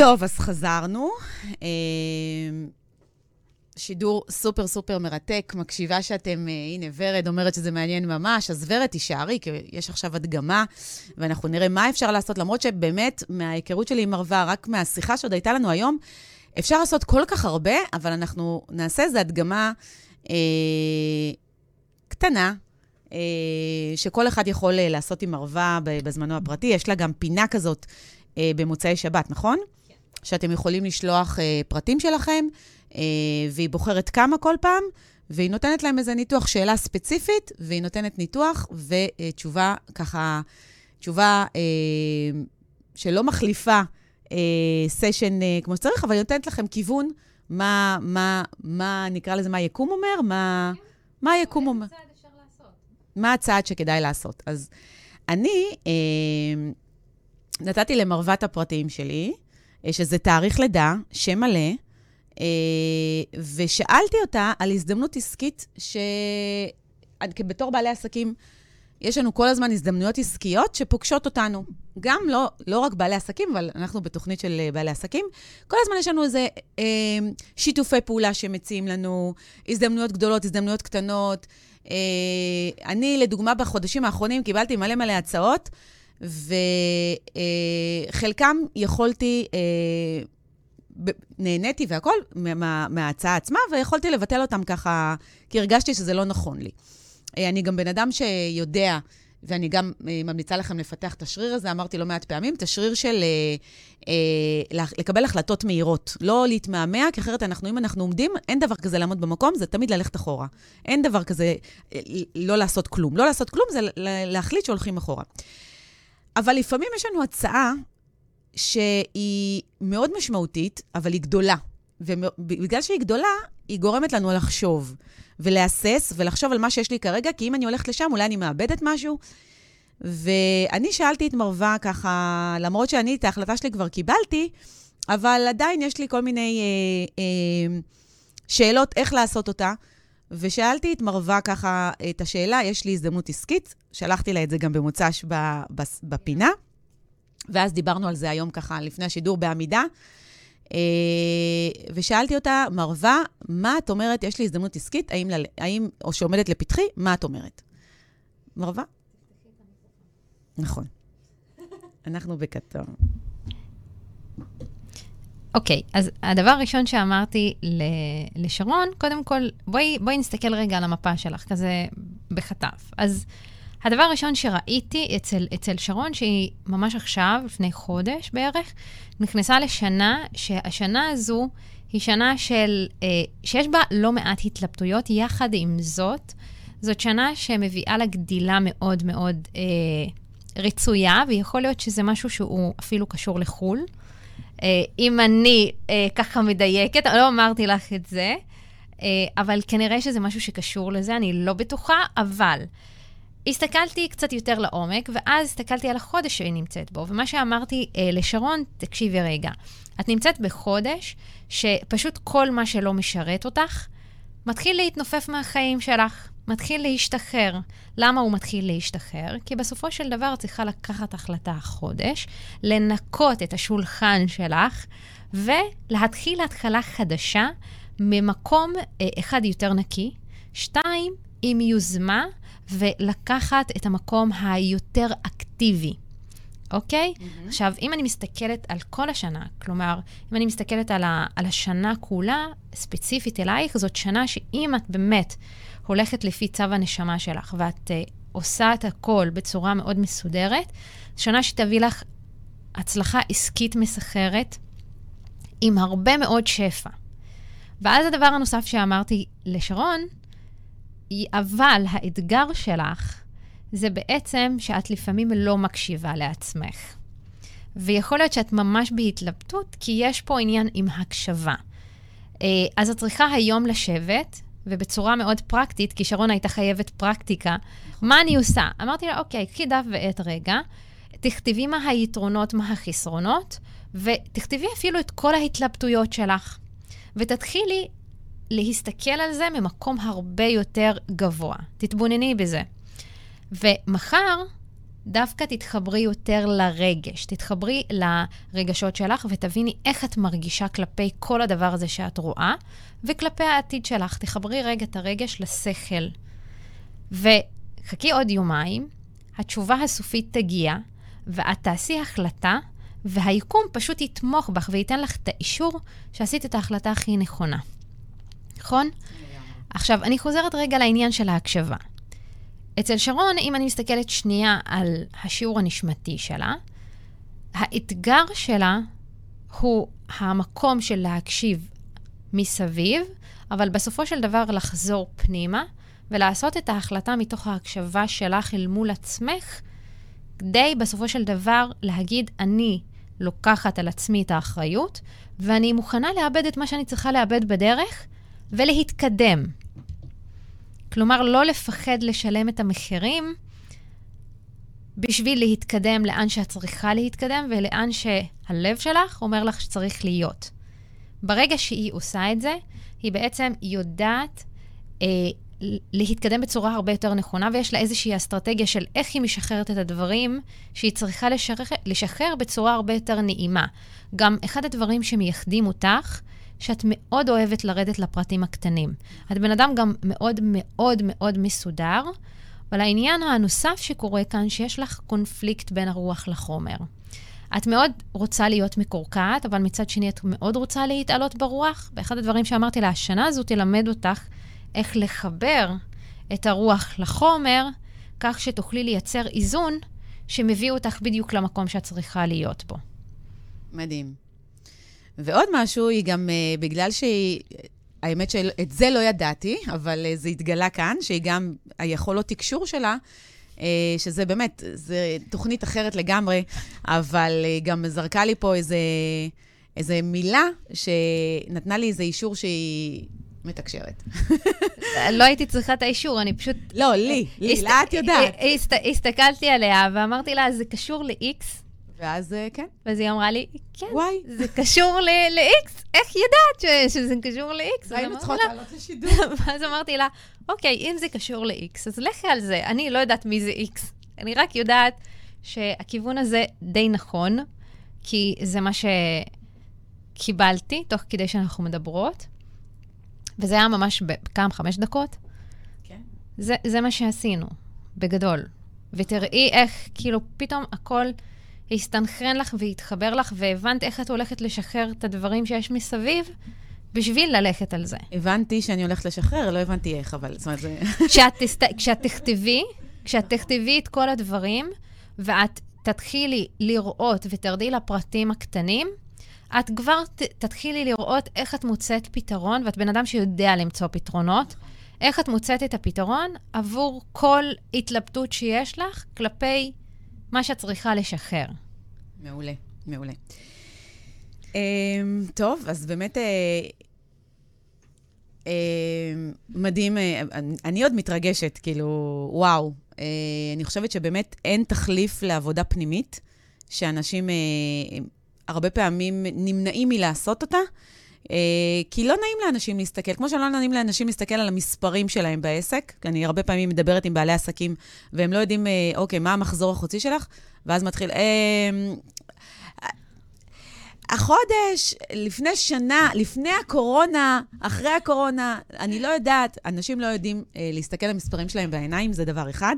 טוב, אז חזרנו. אה, שידור סופר סופר מרתק, מקשיבה שאתם, אה, הנה, ורד אומרת שזה מעניין ממש, אז ורד, תישארי, כי יש עכשיו הדגמה, ואנחנו נראה מה אפשר לעשות, למרות שבאמת, מההיכרות שלי עם ערווה, רק מהשיחה שעוד הייתה לנו היום, אפשר לעשות כל כך הרבה, אבל אנחנו נעשה איזו הדגמה אה, קטנה, אה, שכל אחד יכול אה, לעשות עם ערווה בזמנו הפרטי. יש לה גם פינה כזאת אה, במוצאי שבת, נכון? שאתם יכולים לשלוח אה, פרטים שלכם, אה, והיא בוחרת כמה כל פעם, והיא נותנת להם איזה ניתוח, שאלה ספציפית, והיא נותנת ניתוח ותשובה ככה, תשובה אה, שלא מחליפה אה, סשן אה, כמו שצריך, אבל היא נותנת לכם כיוון מה, מה, מה, נקרא לזה, מה היקום אומר? מה, מה היקום אומר? מה הצעד שכדאי לעשות? אז אני אה, נתתי למרוות הפרטים שלי, שזה תאריך לידה, שם מלא, אה, ושאלתי אותה על הזדמנות עסקית ש... בתור בעלי עסקים, יש לנו כל הזמן הזדמנויות עסקיות שפוגשות אותנו. גם לא, לא רק בעלי עסקים, אבל אנחנו בתוכנית של אה, בעלי עסקים. כל הזמן יש לנו איזה אה, שיתופי פעולה שמציעים לנו, הזדמנויות גדולות, הזדמנויות קטנות. אה, אני, לדוגמה, בחודשים האחרונים קיבלתי מלא מלא הצעות, וחלקם יכולתי, אה, נהניתי והכול מה, מההצעה עצמה, ויכולתי לבטל אותם ככה, כי הרגשתי שזה לא נכון לי. אה, אני גם בן אדם שיודע, ואני גם אה, ממליצה לכם לפתח את השריר הזה, אמרתי לא מעט פעמים, את השריר של אה, אה, לקבל החלטות מהירות. לא להתמהמה, כי אחרת אנחנו, אם אנחנו עומדים, אין דבר כזה לעמוד במקום, זה תמיד ללכת אחורה. אין דבר כזה אה, לא לעשות כלום. לא לעשות כלום זה לה- להחליט שהולכים אחורה. אבל לפעמים יש לנו הצעה שהיא מאוד משמעותית, אבל היא גדולה. ובגלל שהיא גדולה, היא גורמת לנו לחשוב ולהסס ולחשוב על מה שיש לי כרגע, כי אם אני הולכת לשם, אולי אני מאבדת משהו. ואני שאלתי את מרווה ככה, למרות שאני את ההחלטה שלי כבר קיבלתי, אבל עדיין יש לי כל מיני אה, אה, שאלות איך לעשות אותה. ושאלתי את מרווה ככה את השאלה, יש לי הזדמנות עסקית, שלחתי לה את זה גם במוצ"ש בפינה, ואז דיברנו על זה היום ככה לפני השידור בעמידה. אה, ושאלתי אותה, מרווה, מה את אומרת, יש לי הזדמנות עסקית, האם, האם או שעומדת לפתחי, מה את אומרת? מרווה? נכון. אנחנו בכתום. אוקיי, אז הדבר הראשון שאמרתי לשרון, קודם כל, בואי, בואי נסתכל רגע על המפה שלך, כזה בחטף. אז הדבר הראשון שראיתי אצל, אצל שרון, שהיא ממש עכשיו, לפני חודש בערך, נכנסה לשנה, שהשנה הזו היא שנה של, אה, שיש בה לא מעט התלבטויות, יחד עם זאת, זאת שנה שמביאה לה גדילה מאוד מאוד אה, רצויה, ויכול להיות שזה משהו שהוא אפילו קשור לחו"ל. אה, אם אני אה, ככה מדייקת, לא אמרתי לך את זה, אה, אבל כנראה שזה משהו שקשור לזה, אני לא בטוחה, אבל הסתכלתי קצת יותר לעומק, ואז הסתכלתי על החודש שהיא נמצאת בו, ומה שאמרתי אה, לשרון, תקשיבי רגע, את נמצאת בחודש שפשוט כל מה שלא משרת אותך, מתחיל להתנופף מהחיים שלך, מתחיל להשתחרר. למה הוא מתחיל להשתחרר? כי בסופו של דבר צריכה לקחת החלטה החודש, לנקות את השולחן שלך, ולהתחיל התחלה חדשה ממקום אה, אחד יותר נקי, שתיים, עם יוזמה, ולקחת את המקום היותר אקטיבי. אוקיי? Mm-hmm. עכשיו, אם אני מסתכלת על כל השנה, כלומר, אם אני מסתכלת על, ה, על השנה כולה, ספציפית אלייך, זאת שנה שאם את באמת הולכת לפי צו הנשמה שלך, ואת uh, עושה את הכל בצורה מאוד מסודרת, שנה שתביא לך הצלחה עסקית מסחרת, עם הרבה מאוד שפע. ואז הדבר הנוסף שאמרתי לשרון, אבל האתגר שלך זה בעצם שאת לפעמים לא מקשיבה לעצמך. ויכול להיות שאת ממש בהתלבטות, כי יש פה עניין עם הקשבה. אה, אז את צריכה היום לשבת, ובצורה מאוד פרקטית, כי שרון הייתה חייבת פרקטיקה, מה אני עושה? אמרתי לה, אוקיי, קחי דף ועט רגע, תכתבי מה היתרונות, מה החסרונות, ותכתבי אפילו את כל ההתלבטויות שלך. ותתחילי להסתכל על זה ממקום הרבה יותר גבוה. תתבונני בזה. ומחר, דווקא תתחברי יותר לרגש, תתחברי לרגשות שלך ותביני איך את מרגישה כלפי כל הדבר הזה שאת רואה, וכלפי העתיד שלך. תחברי רגע את הרגש לשכל. וחכי עוד יומיים, התשובה הסופית תגיע, ואת תעשי החלטה, והיקום פשוט יתמוך בך וייתן לך את האישור שעשית את ההחלטה הכי נכונה. נכון? עכשיו, אני חוזרת רגע לעניין של ההקשבה. אצל שרון, אם אני מסתכלת שנייה על השיעור הנשמתי שלה, האתגר שלה הוא המקום של להקשיב מסביב, אבל בסופו של דבר לחזור פנימה ולעשות את ההחלטה מתוך ההקשבה שלך אל מול עצמך, כדי בסופו של דבר להגיד, אני לוקחת על עצמי את האחריות, ואני מוכנה לאבד את מה שאני צריכה לאבד בדרך ולהתקדם. כלומר, לא לפחד לשלם את המחירים בשביל להתקדם לאן שאת צריכה להתקדם ולאן שהלב שלך אומר לך שצריך להיות. ברגע שהיא עושה את זה, היא בעצם יודעת אה, להתקדם בצורה הרבה יותר נכונה, ויש לה איזושהי אסטרטגיה של איך היא משחררת את הדברים שהיא צריכה לשחרר, לשחרר בצורה הרבה יותר נעימה. גם אחד הדברים שמייחדים אותך, שאת מאוד אוהבת לרדת לפרטים הקטנים. את בן אדם גם מאוד מאוד מאוד מסודר, אבל העניין הנוסף שקורה כאן, שיש לך קונפליקט בין הרוח לחומר. את מאוד רוצה להיות מקורקעת, אבל מצד שני את מאוד רוצה להתעלות ברוח. ואחד הדברים שאמרתי לה, השנה הזו תלמד אותך איך לחבר את הרוח לחומר, כך שתוכלי לייצר איזון שמביא אותך בדיוק למקום שאת צריכה להיות בו. מדהים. ועוד משהו, היא גם, uh, בגלל שהיא... האמת שאת זה לא ידעתי, אבל uh, זה התגלה כאן, שהיא גם, היכולות תקשור שלה, uh, שזה באמת, זה תוכנית אחרת לגמרי, אבל uh, גם זרקה לי פה איזה, איזה מילה שנתנה לי איזה אישור שהיא מתקשרת. לא הייתי צריכה את האישור, אני פשוט... לא, לי, לי, לה את יודעת. הסתכלתי עליה ואמרתי לה, זה קשור ל-X. ואז כן. ואז היא אמרה לי, כן, וואי. זה קשור ל-X, איך ידעת שזה קשור ל-X? היינו צריכות לעלות לשידור. ואז אמרתי לה, אוקיי, אם זה קשור ל-X, אז לכי על זה. אני לא יודעת מי זה X. אני רק יודעת שהכיוון הזה די נכון, כי זה מה שקיבלתי תוך כדי שאנחנו מדברות. וזה היה ממש בכמה, חמש דקות? כן. זה, זה מה שעשינו, בגדול. ותראי איך, כאילו, פתאום הכל הסתנכרן לך והתחבר לך, והבנת איך את הולכת לשחרר את הדברים שיש מסביב, בשביל ללכת על זה. הבנתי שאני הולכת לשחרר, לא הבנתי איך, אבל זאת אומרת, זה... כשאת, תסת... כשאת תכתבי, כשאת תכתבי את כל הדברים, ואת תתחילי לראות ותרדי לפרטים הקטנים, את כבר ת, תתחילי לראות איך את מוצאת פתרון, ואת בן אדם שיודע למצוא פתרונות, איך את מוצאת את הפתרון עבור כל התלבטות שיש לך כלפי מה שאת צריכה לשחרר. מעולה, מעולה. Um, טוב, אז באמת uh, מדהים, uh, אני עוד מתרגשת, כאילו, וואו. Uh, אני חושבת שבאמת אין תחליף לעבודה פנימית, שאנשים... הרבה פעמים נמנעים מלעשות אותה, כי לא נעים לאנשים להסתכל, כמו שלא נעים לאנשים להסתכל על המספרים שלהם בעסק, אני הרבה פעמים מדברת עם בעלי עסקים, והם לא יודעים, אה, אוקיי, מה המחזור החוצי שלך? ואז מתחיל, אה, החודש, לפני שנה, לפני הקורונה, אחרי הקורונה, אני לא יודעת, אנשים לא יודעים אה, להסתכל על המספרים שלהם בעיניים, זה דבר אחד.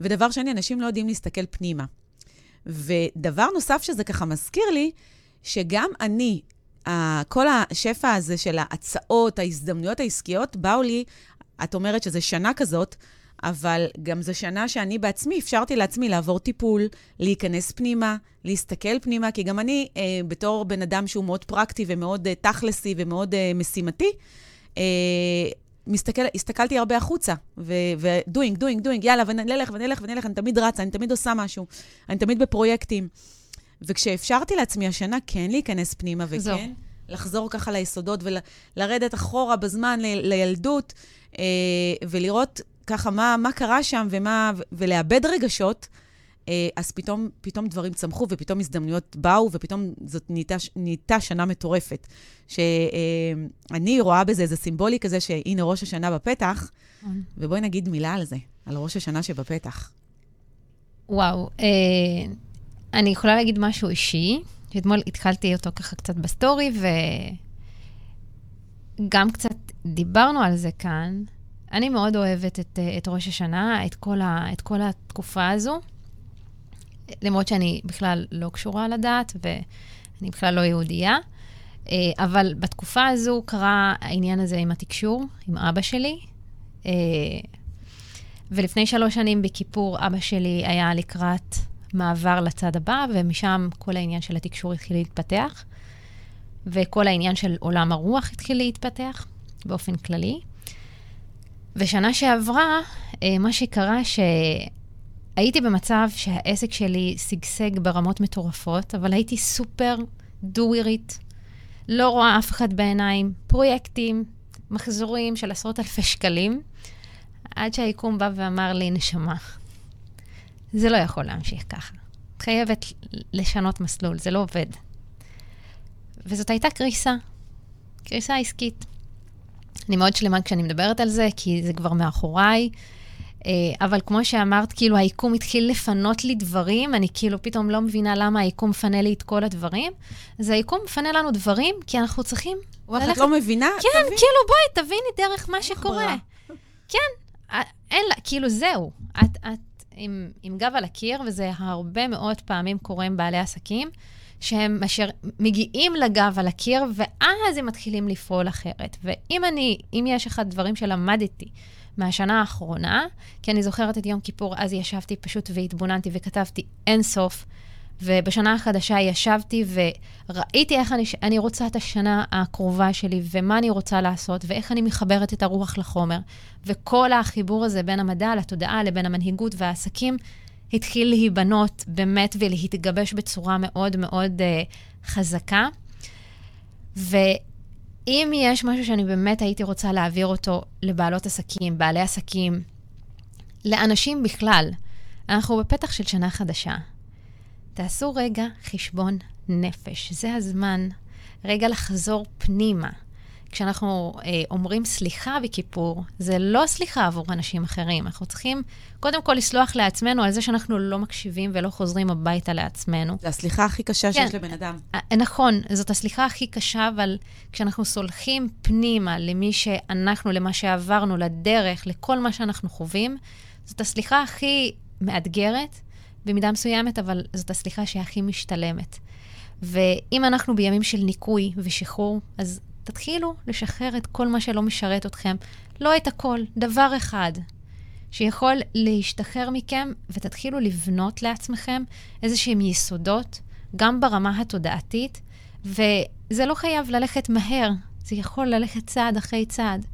ודבר שני, אנשים לא יודעים להסתכל פנימה. ודבר נוסף שזה ככה מזכיר לי, שגם אני, כל השפע הזה של ההצעות, ההזדמנויות העסקיות, באו לי, את אומרת שזה שנה כזאת, אבל גם זו שנה שאני בעצמי אפשרתי לעצמי לעבור טיפול, להיכנס פנימה, להסתכל פנימה, כי גם אני, אה, בתור בן אדם שהוא מאוד פרקטי ומאוד אה, תכלסי ומאוד אה, משימתי, אה, מסתכל, הסתכלתי הרבה החוצה, ו doing, doing, doing, יאללה, ונלך, ונלך, ונלך, אני תמיד רצה, אני תמיד עושה משהו, אני תמיד בפרויקטים. וכשאפשרתי לעצמי השנה כן להיכנס פנימה, וכן זו. לחזור ככה ליסודות ולרדת אחורה בזמן ל, לילדות, אה, ולראות ככה מה, מה קרה שם ומה, ולאבד רגשות, אה, אז פתאום, פתאום דברים צמחו ופתאום הזדמנויות באו, ופתאום זאת נהייתה, נהייתה שנה מטורפת. שאני אה, רואה בזה איזה סימבולי כזה, שהנה ראש השנה בפתח, ובואי נגיד מילה על זה, על ראש השנה שבפתח. וואו, אה, אני יכולה להגיד משהו אישי, שאתמול התחלתי אותו ככה קצת בסטורי, וגם קצת דיברנו על זה כאן. אני מאוד אוהבת את, אה, את ראש השנה, את כל, ה, את כל התקופה הזו, למרות שאני בכלל לא קשורה לדת, ואני בכלל לא יהודייה. אה, אבל בתקופה הזו קרה העניין הזה עם התקשור, עם אבא שלי. אה, ולפני שלוש שנים בכיפור, אבא שלי היה לקראת מעבר לצד הבא, ומשם כל העניין של התקשור התחיל להתפתח, וכל העניין של עולם הרוח התחיל להתפתח באופן כללי. ושנה שעברה, אה, מה שקרה שהייתי במצב שהעסק שלי שגשג ברמות מטורפות, אבל הייתי סופר דווירית, לא רואה אף אחד בעיניים, פרויקטים, מחזורים של עשרות אלפי שקלים, עד שהיקום בא ואמר לי, נשמה, זה לא יכול להמשיך ככה. את חייבת לשנות מסלול, זה לא עובד. וזאת הייתה קריסה, קריסה עסקית. אני מאוד שלמה כשאני מדברת על זה, כי זה כבר מאחוריי. אה, אבל כמו שאמרת, כאילו היקום התחיל לפנות לי דברים, אני כאילו פתאום לא מבינה למה היקום מפנה לי את כל הדברים. אז היקום מפנה לנו דברים, כי אנחנו צריכים וואי, את לא מבינה? כן, תבין. כאילו בואי, תביני דרך מה שקורה. כן, אין לה, כאילו זהו. את, את עם, עם גב על הקיר, וזה הרבה מאוד פעמים קורה עם בעלי עסקים, שהם אשר מגיעים לגב על הקיר, ואז הם מתחילים לפעול אחרת. ואם אני, אם יש אחד דברים שלמדתי מהשנה האחרונה, כי אני זוכרת את יום כיפור, אז ישבתי פשוט והתבוננתי וכתבתי אין סוף. ובשנה החדשה ישבתי וראיתי איך אני, אני רוצה את השנה הקרובה שלי, ומה אני רוצה לעשות, ואיך אני מחברת את הרוח לחומר. וכל החיבור הזה בין המדע לתודעה לבין המנהיגות והעסקים, התחיל להיבנות באמת ולהתגבש בצורה מאוד מאוד uh, חזקה. ואם יש משהו שאני באמת הייתי רוצה להעביר אותו לבעלות עסקים, בעלי עסקים, לאנשים בכלל, אנחנו בפתח של שנה חדשה. תעשו רגע חשבון נפש. זה הזמן רגע לחזור פנימה. כשאנחנו אה, אומרים סליחה בכיפור, זה לא סליחה עבור אנשים אחרים. אנחנו צריכים קודם כל לסלוח לעצמנו על זה שאנחנו לא מקשיבים ולא חוזרים הביתה לעצמנו. זה הסליחה הכי קשה כן, שיש לבן אדם. אה, נכון, זאת הסליחה הכי קשה, אבל כשאנחנו סולחים פנימה למי שאנחנו, למה שעברנו, לדרך, לכל מה שאנחנו חווים, זאת הסליחה הכי מאתגרת, במידה מסוימת, אבל זאת הסליחה שהכי משתלמת. ואם אנחנו בימים של ניקוי ושחרור, אז תתחילו לשחרר את כל מה שלא משרת אתכם. לא את הכל, דבר אחד שיכול להשתחרר מכם, ותתחילו לבנות לעצמכם איזה שהם יסודות, גם ברמה התודעתית, וזה לא חייב ללכת מהר, זה יכול ללכת צעד אחרי צעד.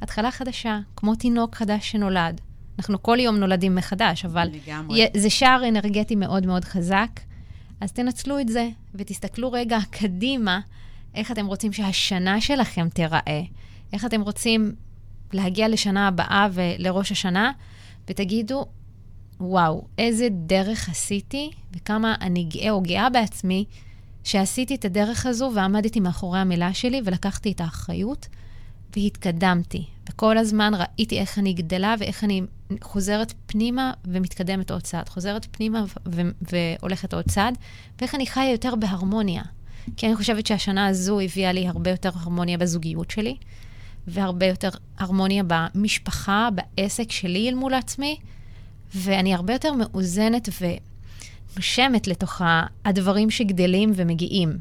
התחלה חדשה, כמו תינוק חדש שנולד. אנחנו כל יום נולדים מחדש, אבל לגמרי. זה שער אנרגטי מאוד מאוד חזק. אז תנצלו את זה, ותסתכלו רגע קדימה, איך אתם רוצים שהשנה שלכם תיראה, איך אתם רוצים להגיע לשנה הבאה ולראש השנה, ותגידו, וואו, איזה דרך עשיתי, וכמה אני גאה או גאה בעצמי שעשיתי את הדרך הזו ועמדתי מאחורי המילה שלי ולקחתי את האחריות והתקדמתי. וכל הזמן ראיתי איך אני גדלה ואיך אני חוזרת פנימה ומתקדמת עוד צעד, חוזרת פנימה ו- והולכת עוד צעד, ואיך אני חיה יותר בהרמוניה. כי אני חושבת שהשנה הזו הביאה לי הרבה יותר הרמוניה בזוגיות שלי, והרבה יותר הרמוניה במשפחה, בעסק שלי אל מול עצמי, ואני הרבה יותר מאוזנת ונושמת לתוך הדברים שגדלים ומגיעים.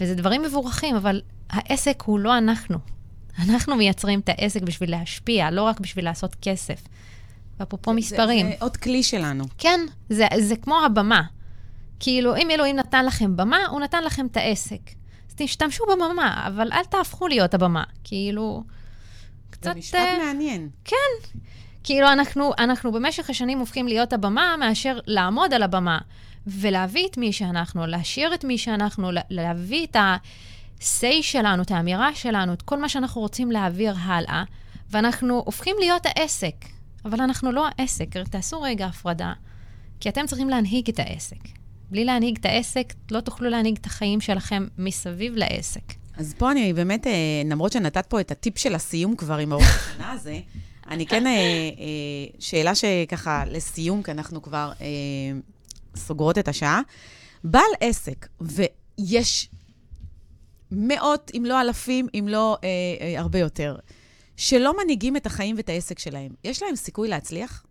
וזה דברים מבורכים, אבל העסק הוא לא אנחנו. אנחנו מייצרים את העסק בשביל להשפיע, לא רק בשביל לעשות כסף. ואפרופו מספרים. זה, זה עוד כלי שלנו. כן, זה, זה כמו הבמה. כאילו, אם אלוהים נתן לכם במה, הוא נתן לכם את העסק. אז תשתמשו בבמה, אבל אל תהפכו להיות הבמה. כאילו, קצת... זה משפט אה, מעניין. כאילו, אנחנו, אנחנו במשך השנים הופכים להיות הבמה מאשר לעמוד על הבמה ולהביא את מי שאנחנו, להשאיר את מי שאנחנו, לה- להביא את ה-say שלנו, את האמירה שלנו, את כל מה שאנחנו רוצים להעביר הלאה, ואנחנו הופכים להיות העסק. אבל אנחנו לא העסק, תעשו רגע הפרדה, כי אתם צריכים להנהיג את העסק. בלי להנהיג את העסק, לא תוכלו להנהיג את החיים שלכם מסביב לעסק. אז פה אני באמת, אה, למרות שנתת פה את הטיפ של הסיום כבר עם האורך השנה הזה, אני כן, אה, אה, שאלה שככה לסיום, כי אנחנו כבר סוגרות את השעה. בעל עסק, ויש מאות, אם לא אלפים, אם לא הרבה יותר, שלא מנהיגים את החיים ואת העסק שלהם, יש להם סיכוי להצליח?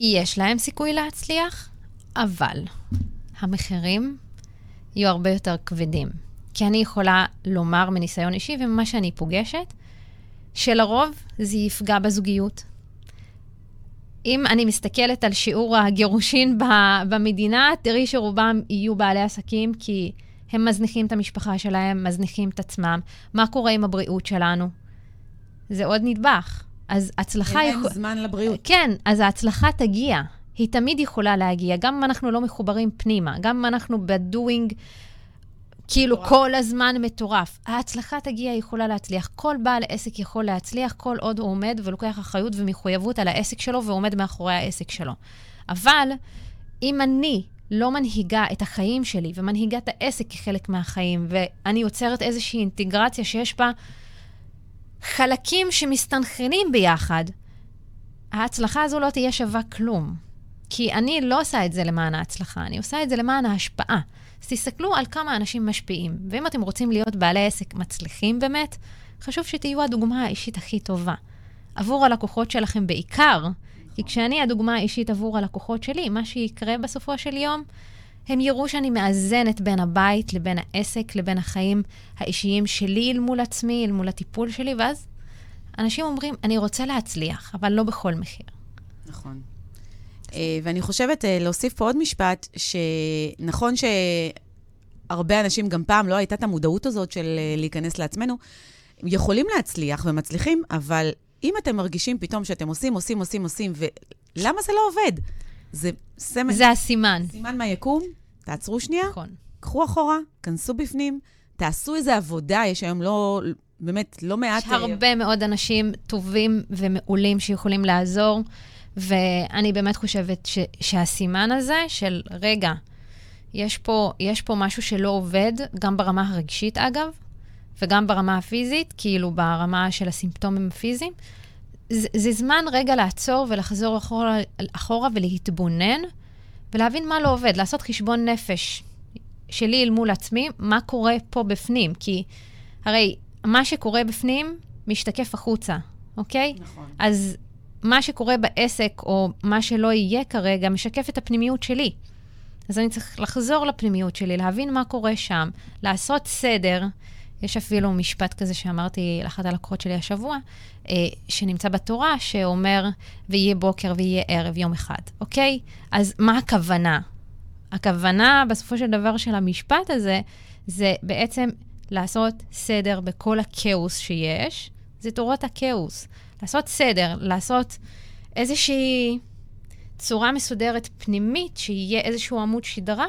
יש להם סיכוי להצליח, אבל המחירים יהיו הרבה יותר כבדים. כי אני יכולה לומר מניסיון אישי וממה שאני פוגשת, שלרוב זה יפגע בזוגיות. אם אני מסתכלת על שיעור הגירושין במדינה, תראי שרובם יהיו בעלי עסקים כי הם מזניחים את המשפחה שלהם, מזניחים את עצמם. מה קורה עם הבריאות שלנו? זה עוד נדבך. אז הצלחה... אין להם יכול- זמן לבריאות. כן, אז ההצלחה תגיע. היא תמיד יכולה להגיע, גם אם אנחנו לא מחוברים פנימה, גם אם אנחנו בדואינג, כאילו מטורף. כל הזמן מטורף. ההצלחה תגיע, היא יכולה להצליח. כל בעל עסק יכול להצליח כל עוד הוא עומד ולוקח אחריות ומחויבות על העסק שלו ועומד מאחורי העסק שלו. אבל אם אני לא מנהיגה את החיים שלי ומנהיגה את העסק כחלק מהחיים, ואני יוצרת איזושהי אינטגרציה שיש בה חלקים שמסתנכרנים ביחד, ההצלחה הזו לא תהיה שווה כלום. כי אני לא עושה את זה למען ההצלחה, אני עושה את זה למען ההשפעה. אז תסתכלו על כמה אנשים משפיעים. ואם אתם רוצים להיות בעלי עסק מצליחים באמת, חשוב שתהיו הדוגמה האישית הכי טובה. עבור הלקוחות שלכם בעיקר, כי כשאני הדוגמה האישית עבור הלקוחות שלי, מה שיקרה בסופו של יום, הם יראו שאני מאזנת בין הבית לבין העסק, לבין החיים האישיים שלי אל מול עצמי, אל מול הטיפול שלי, ואז אנשים אומרים, אני רוצה להצליח, אבל לא בכל מחיר. נכון. אה, ואני חושבת אה, להוסיף פה עוד משפט, שנכון שהרבה אנשים, גם פעם לא הייתה את המודעות הזאת של אה, להיכנס לעצמנו, יכולים להצליח ומצליחים, אבל אם אתם מרגישים פתאום שאתם עושים, עושים, עושים, עושים, ולמה זה לא עובד? זה סמל, זה הסימן. סימן מהיקום, תעצרו שנייה, נכון. קחו אחורה, כנסו בפנים, תעשו איזו עבודה, יש היום לא, באמת, לא מעט... יש הרבה מאוד אנשים טובים ומעולים שיכולים לעזור, ואני באמת חושבת ש, שהסימן הזה של, רגע, יש פה, יש פה משהו שלא עובד, גם ברמה הרגשית אגב, וגם ברמה הפיזית, כאילו ברמה של הסימפטומים הפיזיים, זה, זה זמן רגע לעצור ולחזור אחורה, אחורה ולהתבונן, ולהבין מה לא עובד, לעשות חשבון נפש שלי אל מול עצמי, מה קורה פה בפנים, כי הרי מה שקורה בפנים משתקף החוצה, אוקיי? נכון. אז מה שקורה בעסק, או מה שלא יהיה כרגע, משקף את הפנימיות שלי. אז אני צריך לחזור לפנימיות שלי, להבין מה קורה שם, לעשות סדר. יש אפילו משפט כזה שאמרתי לאחת הלקוחות שלי השבוע, אה, שנמצא בתורה, שאומר, ויהיה בוקר ויהיה ערב, יום אחד, אוקיי? אז מה הכוונה? הכוונה, בסופו של דבר, של המשפט הזה, זה בעצם לעשות סדר בכל הכאוס שיש. זה תורת הכאוס. לעשות סדר, לעשות איזושהי צורה מסודרת פנימית, שיהיה איזשהו עמוד שדרה,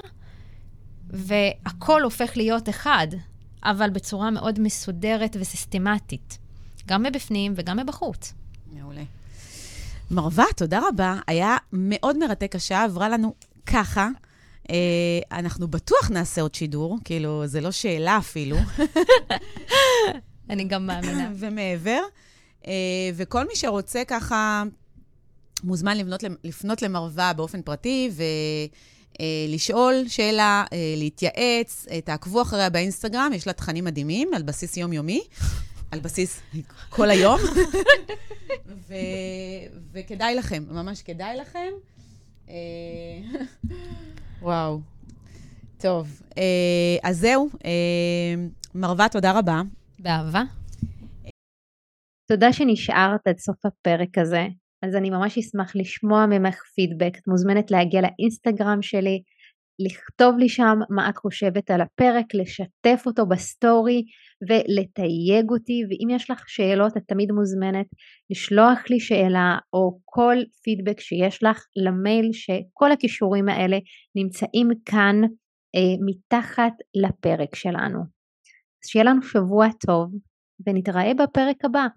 והכל הופך להיות אחד, אבל בצורה מאוד מסודרת וסיסטמטית, גם מבפנים וגם מבחוץ. מעולה. מרווה, תודה רבה. היה מאוד מרתק השעה, עברה לנו ככה. אה, אנחנו בטוח נעשה עוד שידור, כאילו, זה לא שאלה אפילו, אני גם מאמינה. ומעבר. אה, וכל מי שרוצה ככה, מוזמן לפנות, לפנות למרווה באופן פרטי ולשאול שאלה, אה, להתייעץ, אה, תעקבו אחריה באינסטגרם, יש לה תכנים מדהימים על בסיס יומיומי. על בסיס כל היום, ו, וכדאי לכם, ממש כדאי לכם. אה, וואו. טוב, אה, אז זהו. אה, מרווה, תודה רבה. באהבה. תודה שנשארת עד סוף הפרק הזה. אז אני ממש אשמח לשמוע ממך פידבק. את מוזמנת להגיע לאינסטגרם שלי, לכתוב לי שם מה את חושבת על הפרק, לשתף אותו בסטורי ולתייג אותי, ואם יש לך שאלות את תמיד מוזמנת לשלוח לי שאלה או כל פידבק שיש לך למייל שכל הכישורים האלה נמצאים כאן אה, מתחת לפרק שלנו. אז שיהיה לנו שבוע טוב ונתראה בפרק הבא.